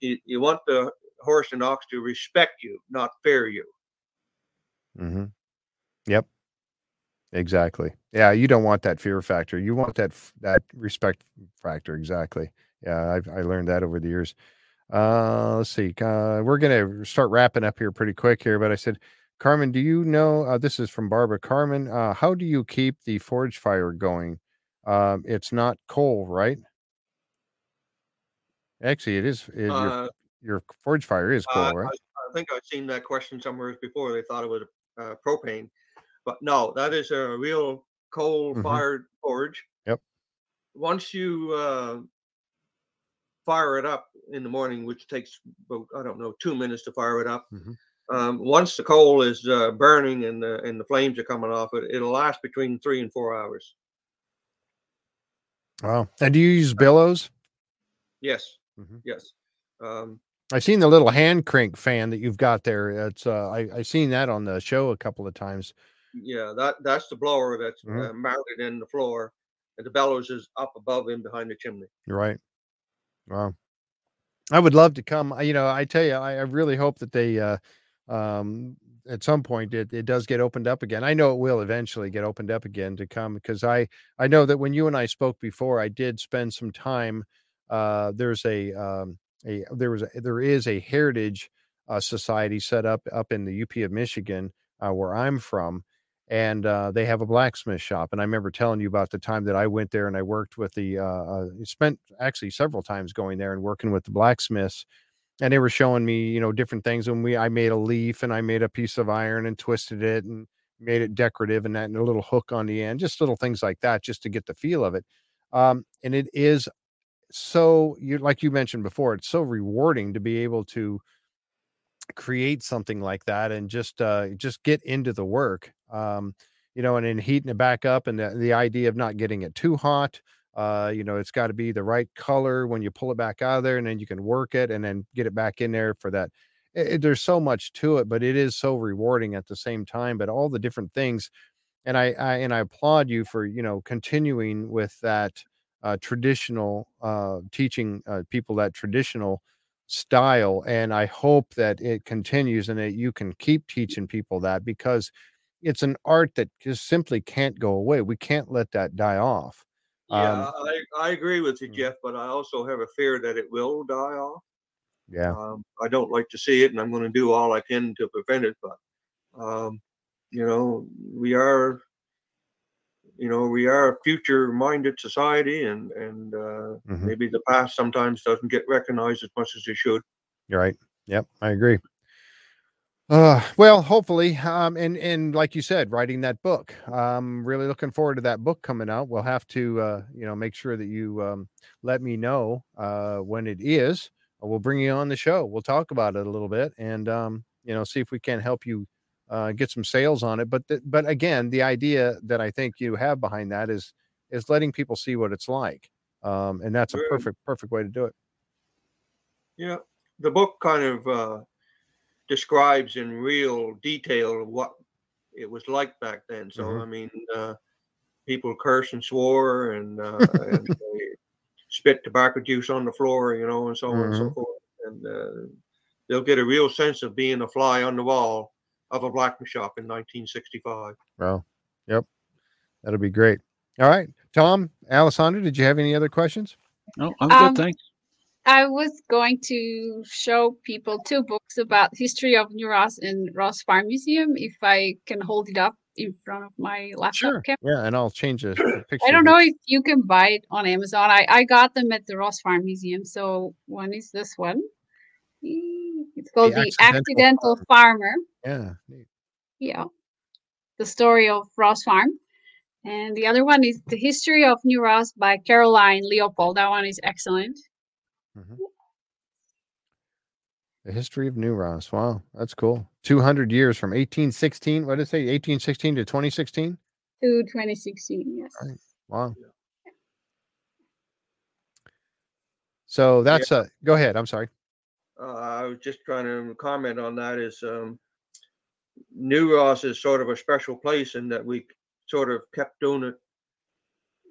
You, you want the horse and ox to respect you, not fear you. Mm-hmm. Yep. Exactly. Yeah, you don't want that fear factor. You want that that respect factor. Exactly. Yeah, I've I learned that over the years. Uh, let's see. Uh, we're gonna start wrapping up here pretty quick here, but I said, Carmen, do you know? Uh, this is from Barbara. Carmen, uh, how do you keep the forge fire going? Um, it's not coal, right? Actually, it is. it- your, Uh, your forge fire is coal, right? I, I think I've seen that question somewhere before. They thought it was uh, propane, but no, that is a real coal-fired forge. Mm-hmm. Yep. Once you uh, fire it up in the morning, which takes about I don't know two minutes to fire it up. Mhm. Um, once the coal is uh, burning and the and the flames are coming off it, it'll last between three and four hours. Wow. And do you use bellows? Yes, Mhm. yes. Um, I seen the little hand crank fan that you've got there. It's uh, I I seen that on the show a couple of times. Yeah, that that's the blower that's Mhm. uh, mounted in the floor, and the bellows is up above him behind the chimney. Right. Wow. I would love to come. You know, I tell you, I, I really hope that they, uh, um, at some point it, it does get opened up again. I know it will eventually get opened up again to come because I, I know that when you and I spoke before, I did spend some time. Uh, there's a, um, a, there was, a, there is a heritage, uh, society set up up in the UP of Michigan, uh, where I'm from. And uh, they have a blacksmith shop. And I remember telling you about the time that I went there and I worked with the, uh, uh, spent actually several times going there and working with the blacksmiths and they were showing me you know different things when we i made a leaf and i made a piece of iron and twisted it and made it decorative and that and a little hook on the end just little things like that just to get the feel of it um, and it is so you like you mentioned before it's so rewarding to be able to create something like that and just uh just get into the work um you know and then heating it back up and the, the idea of not getting it too hot uh you know it's got to be the right color when you pull it back out of there and then you can work it and then get it back in there for that. It, it- there's so much to it but it is so rewarding at the same time but all the different things and I, I and i applaud you for you know continuing with that uh traditional uh teaching uh, people that traditional style and i hope that it continues and that you can keep teaching people that because it's an art that just simply can't go away we can't let that die off Yeah, Um, I, I agree with you, mm. Jeff, but I also have a fear that it will die off. yeah Um, I don't like to see it, and I'm going to do all I can to prevent it. But um, you know, we are, you know, we are a future-minded society, and and uh, Mhm. maybe the past sometimes doesn't get recognized as much as it should. You're right. Yep, I agree. Uh, well, hopefully, um, and and like you said, writing that book. Um, really looking forward to that book coming out. We'll have to, uh, you know, make sure that you um, let me know uh, when it is. We'll bring you on the show. We'll talk about it a little bit, and um, you know, see if we can help you uh, get some sales on it. But th- but again, the idea that I think you have behind that is is letting people see what it's like, um, and that's a perfect perfect way to do it. Yeah, the book kind of uh, describes in real detail what it was like back then. So Mhm. I mean, uh, people cursed and swore, and, uh, *laughs* and they spit tobacco juice on the floor, you know, and so on and so forth. And uh, they'll get a real sense of being a fly on the wall of a blacksmith shop in 1965. Well, yep, that'll be great. All right, Tom, Alessandra, did you have any other questions? No, I'm Um, good. Thanks. I was going to show people two books about history of New Ross and Ross Farm Museum. If I can hold it up in front of my laptop Sure. camera. Yeah, and I'll change the the *clears throat* picture. I don't know if you can buy it on Amazon. I, I got them at the Ross Farm Museum. So one is this one. It's called The, Accidental Accidental Farmer. Yeah. Yeah. The story of Ross Farm. And the other one is The History of New Ross by Caroline Leopold. That one is excellent. Mhm. The history of New Ross. Wow, that's cool. 200 years from 1816. What did it say? 1816 to 2016? To 2016, yes. Right. Wow. So that's a. go ahead. I'm sorry. Uh, I was just trying to comment on that is um, New Ross is sort of a special place in that we sort of kept doing it,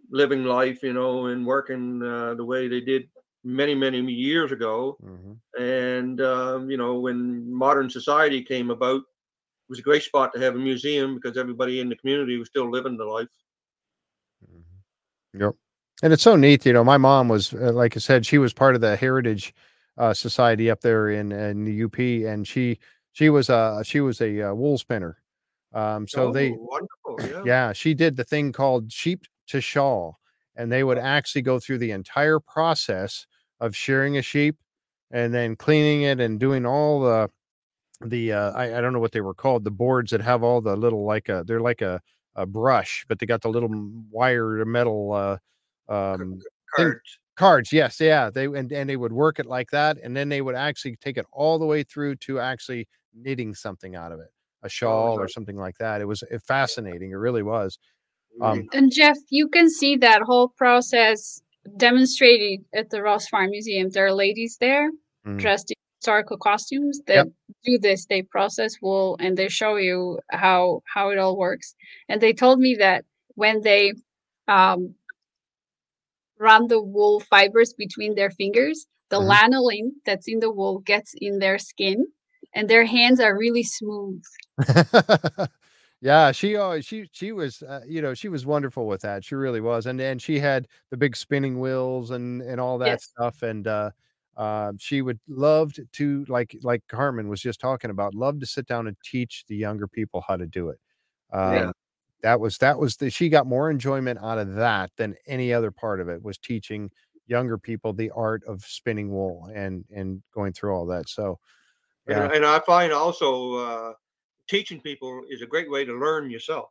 living life, you know, and working uh, the way they did many, many years ago. Mhm. And, um, you know, when modern society came about, it was a great spot to have a museum because everybody in the community was still living the life. Mm-hmm. Yep. And it's so neat, you know. My mom was, uh, like I said, she was part of the Heritage uh, Society up there in in the UP, and she she was a she was a uh, wool spinner. Um, so they Oh, wonderful. *clears throat* Yeah. yeah she did the thing called sheep to shawl and they would actually go through the entire process of shearing a sheep and then cleaning it and doing all the the uh, I, I don't know what they were called the boards that have all the little like a they're like a, a brush but they got the little wire metal uh um thing- Cards. cards yes yeah they and, and they would work it like that and then they would actually take it all the way through to actually knitting something out of it a shawl or something like that it was uh, fascinating it really was um, And Jeff, you can see that whole process demonstrated at the Ross Farm Museum. There are ladies there Mm. dressed in historical costumes that Yep. do this. They process wool and they show you how how it all works. And they told me that when they um, run the wool fibers between their fingers, the Mhm. lanolin that's in the wool gets in their skin, and their hands are really smooth. *laughs* yeah she always she she was uh, you know she was wonderful with that she really was and and she had the big spinning wheels and and all that Yes. stuff and uh um, she would loved to like like Carmen was just talking about love to sit down and teach the younger people how to do it um, Yeah. That was that was the she got more enjoyment out of that than any other part of it was teaching younger people the art of spinning wool and and going through all that so yeah And, and I find also uh, teaching people is a great way to learn yourself.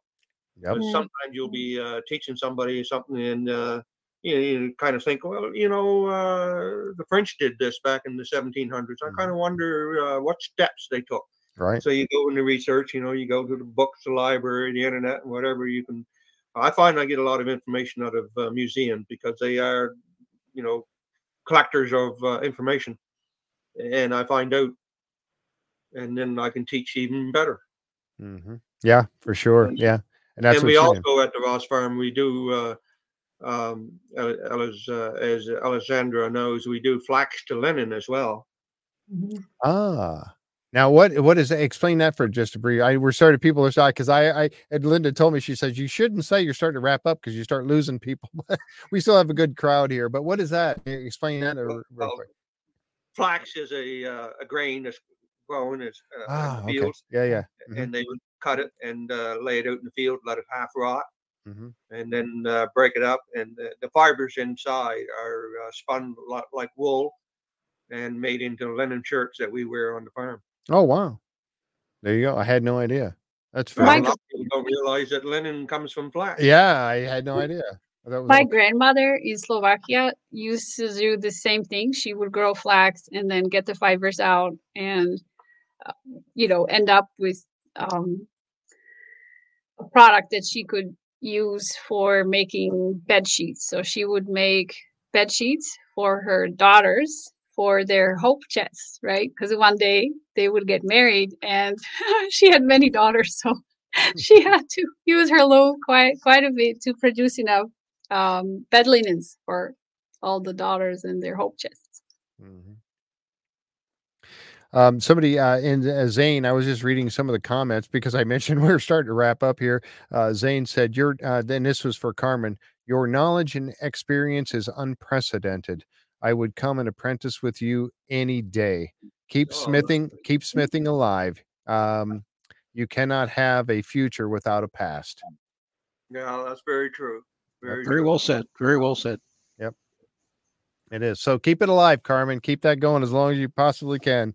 yep. Sometimes you'll be uh, teaching somebody something and uh, you, know, you kind of think, well, you know, uh, the French did this back in the 1700s. I Mhm. kind of wonder uh, what steps they took. Right So you go into research, you know, you go to the books, the library, the internet, and whatever you can. I find I get a lot of information out of uh, museums because they are, you know, collectors of uh, information, and I find out, and then I can teach even better. hmm Yeah, for sure. And- Yeah, and that's and we also doing. at the Ross Farm we do, uh, um, as uh, as Alessandra knows, we do flax to linen as well. Ah, now what? What is? Explain that for just a brief. I we're starting people are aside because I I and Linda told me she says you shouldn't say you're starting to wrap up because you start losing people. *laughs* we still have a good crowd here, but what is that? Explain that real Well, quick. Flax is a uh, a grain that's grown as uh, Ah, okay. fields, Yeah, yeah. Mhm, and they would cut it and uh, lay it out in the field, let it half rot, mhm. and then uh, break it up. And the, the fibers inside are uh, spun li- like wool and made into linen shirts that we wear on the farm. Oh wow, there you go. I had no idea. That's Well, My a fascinating. lot of people don't realize that linen comes from flax. Yeah, I had no idea. That was My all- grandmother in Slovakia used to do the same thing. She would grow flax and then get the fibers out and, uh, you know, end up with um, a product that she could use for making bed sheets. So she would make bed sheets for her daughters for their hope chests, right? Because one day they would get married and *laughs* she had many daughters. So *laughs* she had to use her loan quite quite a bit to produce enough um, bed linens for all the daughters and their hope chests. Mhm. Um, somebody uh, in uh, Zane, I was just reading some of the comments because I *laughs* mentioned we are starting to wrap up here. Uh, Zane said, "Your uh, then this was for Carmen. Your knowledge and experience is unprecedented. I would come and apprentice with you any day. Keep Oh, smithing, keep smithing alive. Um, you cannot have a future without a past. Yeah, that's very true. Very, Very true. well said. Very well said. Yep. It is. So keep it alive, Carmen. Keep that going as long as you possibly can.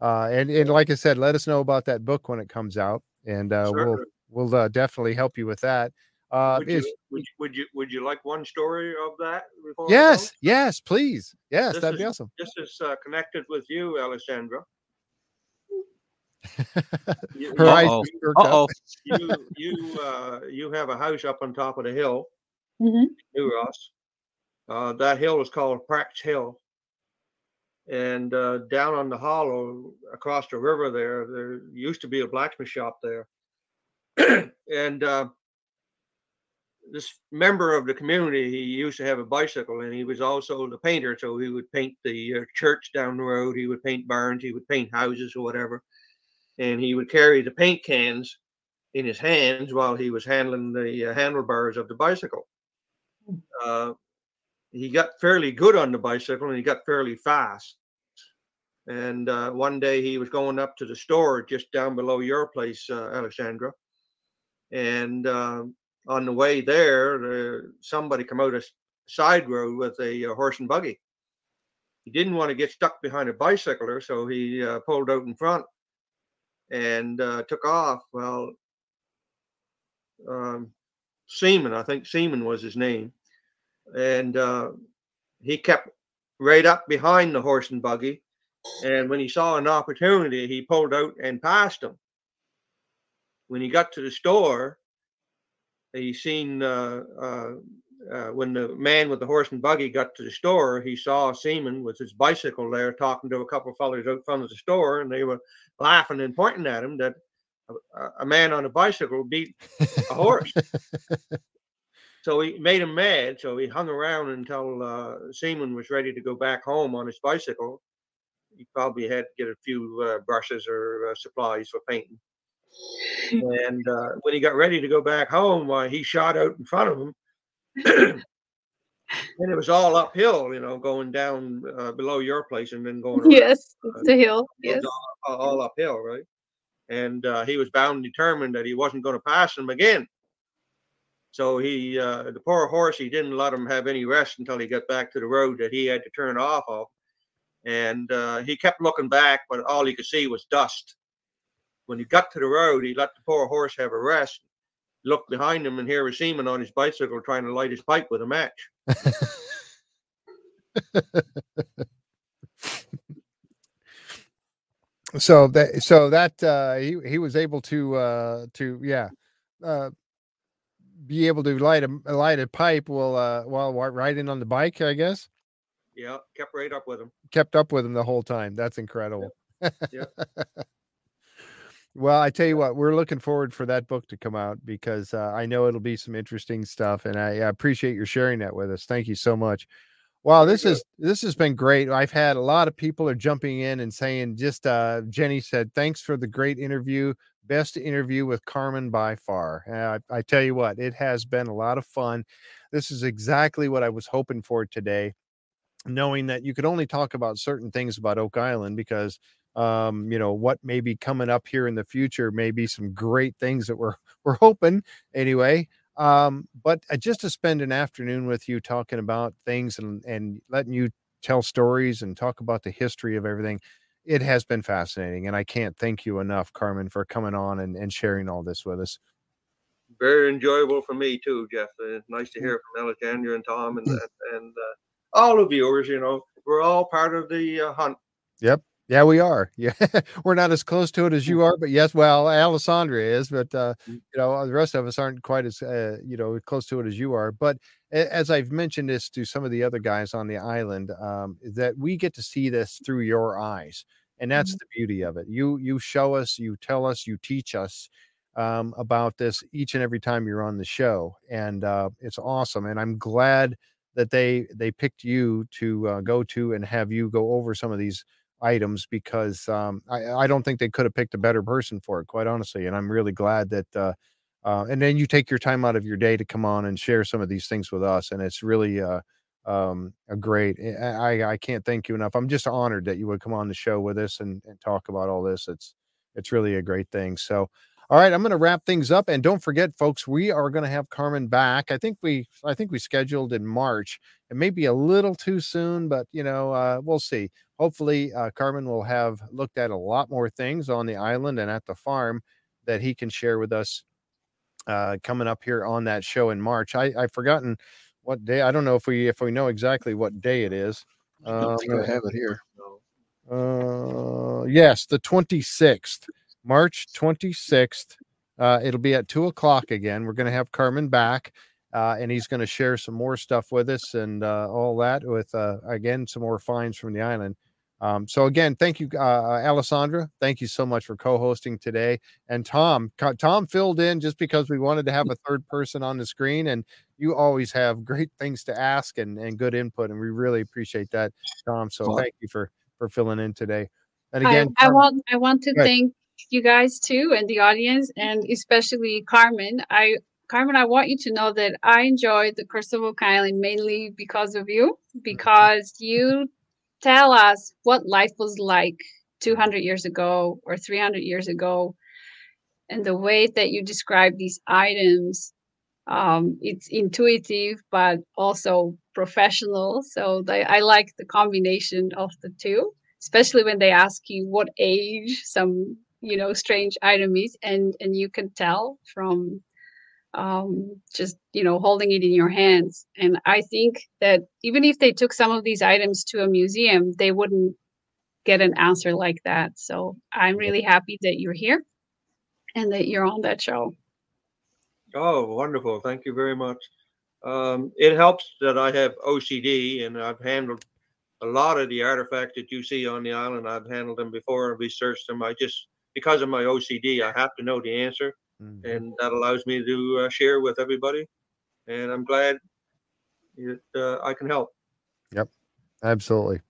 Uh, and, and like I said, let us know about that book when it comes out, and uh, we'll we'll uh, definitely help you with that. Uh, would, you, would, you- would you would you like one story of that? before I go? yes, yes, please, yes, This that'd be awesome. This is uh, connected with you, Alessandra. *laughs* You, Her eyes Uh-oh. Uh oh. you you uh, you have a house up on top of the hill, Mhm. New Ross. Uh, that hill is called Prax Hill. And uh, down on the hollow across the river there, there used to be a blacksmith shop there. *clears throat* and uh, this member of the community, he used to have a bicycle and he was also the painter. So he would paint the uh, church down the road, he would paint barns, he would paint houses or whatever. And he would carry the paint cans in his hands while he was handling the uh, handlebars of the bicycle. Uh, he got fairly good on the bicycle and he got fairly fast. And uh, one day he was going up to the store just down below your place, uh, Alexandra. And uh, on the way there, the, somebody come out a side road with a, uh horse and buggy. He didn't want to get stuck behind a bicycler, so he uh, pulled out in front and uh, took off. Well, um, Seaman, I think Seaman was his name, and uh, he kept right up behind the horse and buggy. And when he saw an opportunity, he pulled out and passed him. When he got to the store, he seen uh, uh, uh, when the man with the horse and buggy got to the store, he saw a Seaman with his bicycle there talking to a couple of fellows out front of the store, and they were laughing and pointing at him that a, a- a man on a bicycle beat a horse. *laughs* so he made him mad. So he hung around until uh, Seaman was ready to go back home on his bicycle. He probably had to get a few uh, brushes or uh, supplies for painting. And uh, when he got ready to go back home, why he shot out in front of him. *coughs* and it was all uphill, you know, going down uh, below your place and then going around Yes, it's the hill. Yes. all, all uphill, right? And uh, he was bound and determined that he wasn't going to pass him again. So he, uh, the poor horse, he didn't let him have any rest until he got back to the road that he had to turn off of. And uh, he kept looking back, but all he could see was dust. When he got to the road, he let the poor horse have a rest. Looked behind him, and here was Seaman on his bicycle trying to light his pipe with a match. *laughs* so that so that uh he he was able to uh to yeah uh be able to light a light a pipe while uh while riding on the bike i guess Yeah, kept right up with him. kept up with him the whole time that's incredible Yeah. *laughs* well i tell you what we're looking forward for that book to come out because uh, i know it'll be some interesting stuff and I, I appreciate your sharing that with us thank you so much Wow, this is this has been great. I've had a lot of people are jumping in and saying just uh Jenny said thanks for the great interview. Best interview with Carmen by far. Uh, I, I tell you what, it has been a lot of fun. This is exactly what I was hoping for today, knowing that you could only talk about certain things about Oak Island because um you know what may be coming up here in the future may be some great things that we're *laughs* we're hoping anyway um but uh, just to spend an afternoon with you talking about things and and letting you tell stories and talk about the history of everything it has been fascinating and i can't thank you enough carmen for coming on and, and sharing all this with us very enjoyable for me too, Jeff. Uh, nice to hear from Alexandra and Tom and and, and uh, all the viewers. You know, we're all part of the uh, hunt. Yeah we are *laughs* yeah we're not as close to it as you are but yes well alessandra is but uh Mm. you know the rest of us aren't quite as uh, you know close to it as you are but as i've mentioned this to some of the other guys on the island um that we get to see this through your eyes and that's Mhm. the beauty of it you you show us you tell us you teach us um, about this each and every time you're on the show and uh, it's awesome and i'm glad that they they picked you to uh, go to and have you go over some of these items because um, I, I don't think they could have picked a better person for it, quite honestly. And I'm really glad that. Uh, uh, and then you take your time out of your day to come on and share some of these things with us, and it's really uh, um, a great. eh, I I can't thank you enough. I'm just honored that you would come on the show with us and, and talk about all this. It's it's really a great thing. So, all right, I'm going to wrap things up, and don't forget, folks, we are going to have Carmen back. I think we I think we scheduled in March. It may be a little too soon, but you know uh, we'll see. Hopefully, uh, Carmen will have looked at a lot more things on the island and at the farm that he can share with us uh, coming up here on that show in March. I, I've forgotten what day. I don't know if we if we know exactly what day it is. I don't Um, think I have it here. uh, yes, the 26th, March 26th. Uh, it'll be at two o'clock again. We're going to have Carmen back, uh, and he's going to share some more stuff with us and uh, all that with, uh, again, some more finds from the island. Um, so again, thank you, uh, Alessandra. Thank you so much for co-hosting today. And Tom, Tom filled in just because we wanted to have a third person on the screen, and you always have great things to ask and, and good input, and we really appreciate that, Tom. So thank you for for filling in today. And I, again, I Carmen- want I want to Go ahead. thank you guys too and the audience and especially Carmen. I Carmen, I want you to know that I enjoyed the Curse of Oak Island mainly because of you, because you tell us what life was like 200 years ago or 300 years ago, and the way that you describe these items. Um, it's intuitive, but also professional. So they, I like the combination of the two especially when they ask you what age some you know strange item is and and you can tell from um, just you know holding it in your hands and i think that even if they took some of these items to a museum they wouldn't get an answer like that so i'm really happy that you're here and that you're on that show Oh, wonderful. Thank you very much. Um, it helps that I have OCD and I've handled a lot of the artifacts that you see on the island. I've handled them before and researched them. I just, because of my OCD, I have to know the answer Mhm. and that allows me to uh, share with everybody. And I'm glad that uh, I can help. Yep, absolutely.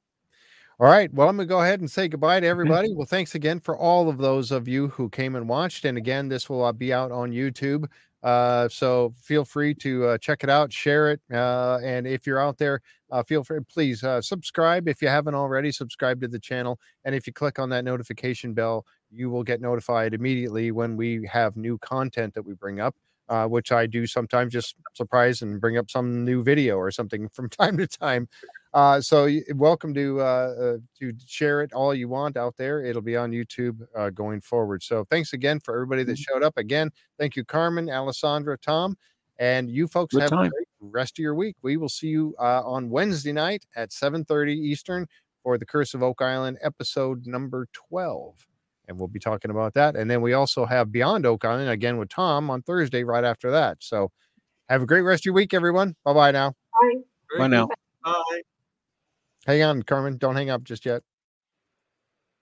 All right. Well, I'm going to go ahead and say goodbye to *laughs* everybody. Well, thanks again for all of those of you who came and watched. And again, this will uh, be out on YouTube. Uh, so feel free to uh, check it out, share it. Uh, and if you're out there, uh, feel free, please uh, subscribe if you haven't already. Subscribe to the channel. And if you click on that notification bell, you will get notified immediately when we have new content that we bring up. Uh, which I do sometimes just surprise and bring up some new video or something *laughs* from time to time. Uh, so welcome to uh, uh, to share it all you want out there. It'll be on YouTube uh, going forward. So thanks again for everybody that showed up. Again, thank you, Carmen, Alessandra, Tom, and you folks Good have a time. great rest of your week. We will see you uh, on Wednesday night at 7:30 Eastern for the Curse of Oak Island episode number 12. And we'll be talking about that. And then we also have Beyond Oak Island again with Tom on Thursday right after that. So have a great rest of your week, everyone. Bye bye now. Bye now. Bye. Hang on, Carmen. Don't hang up just yet.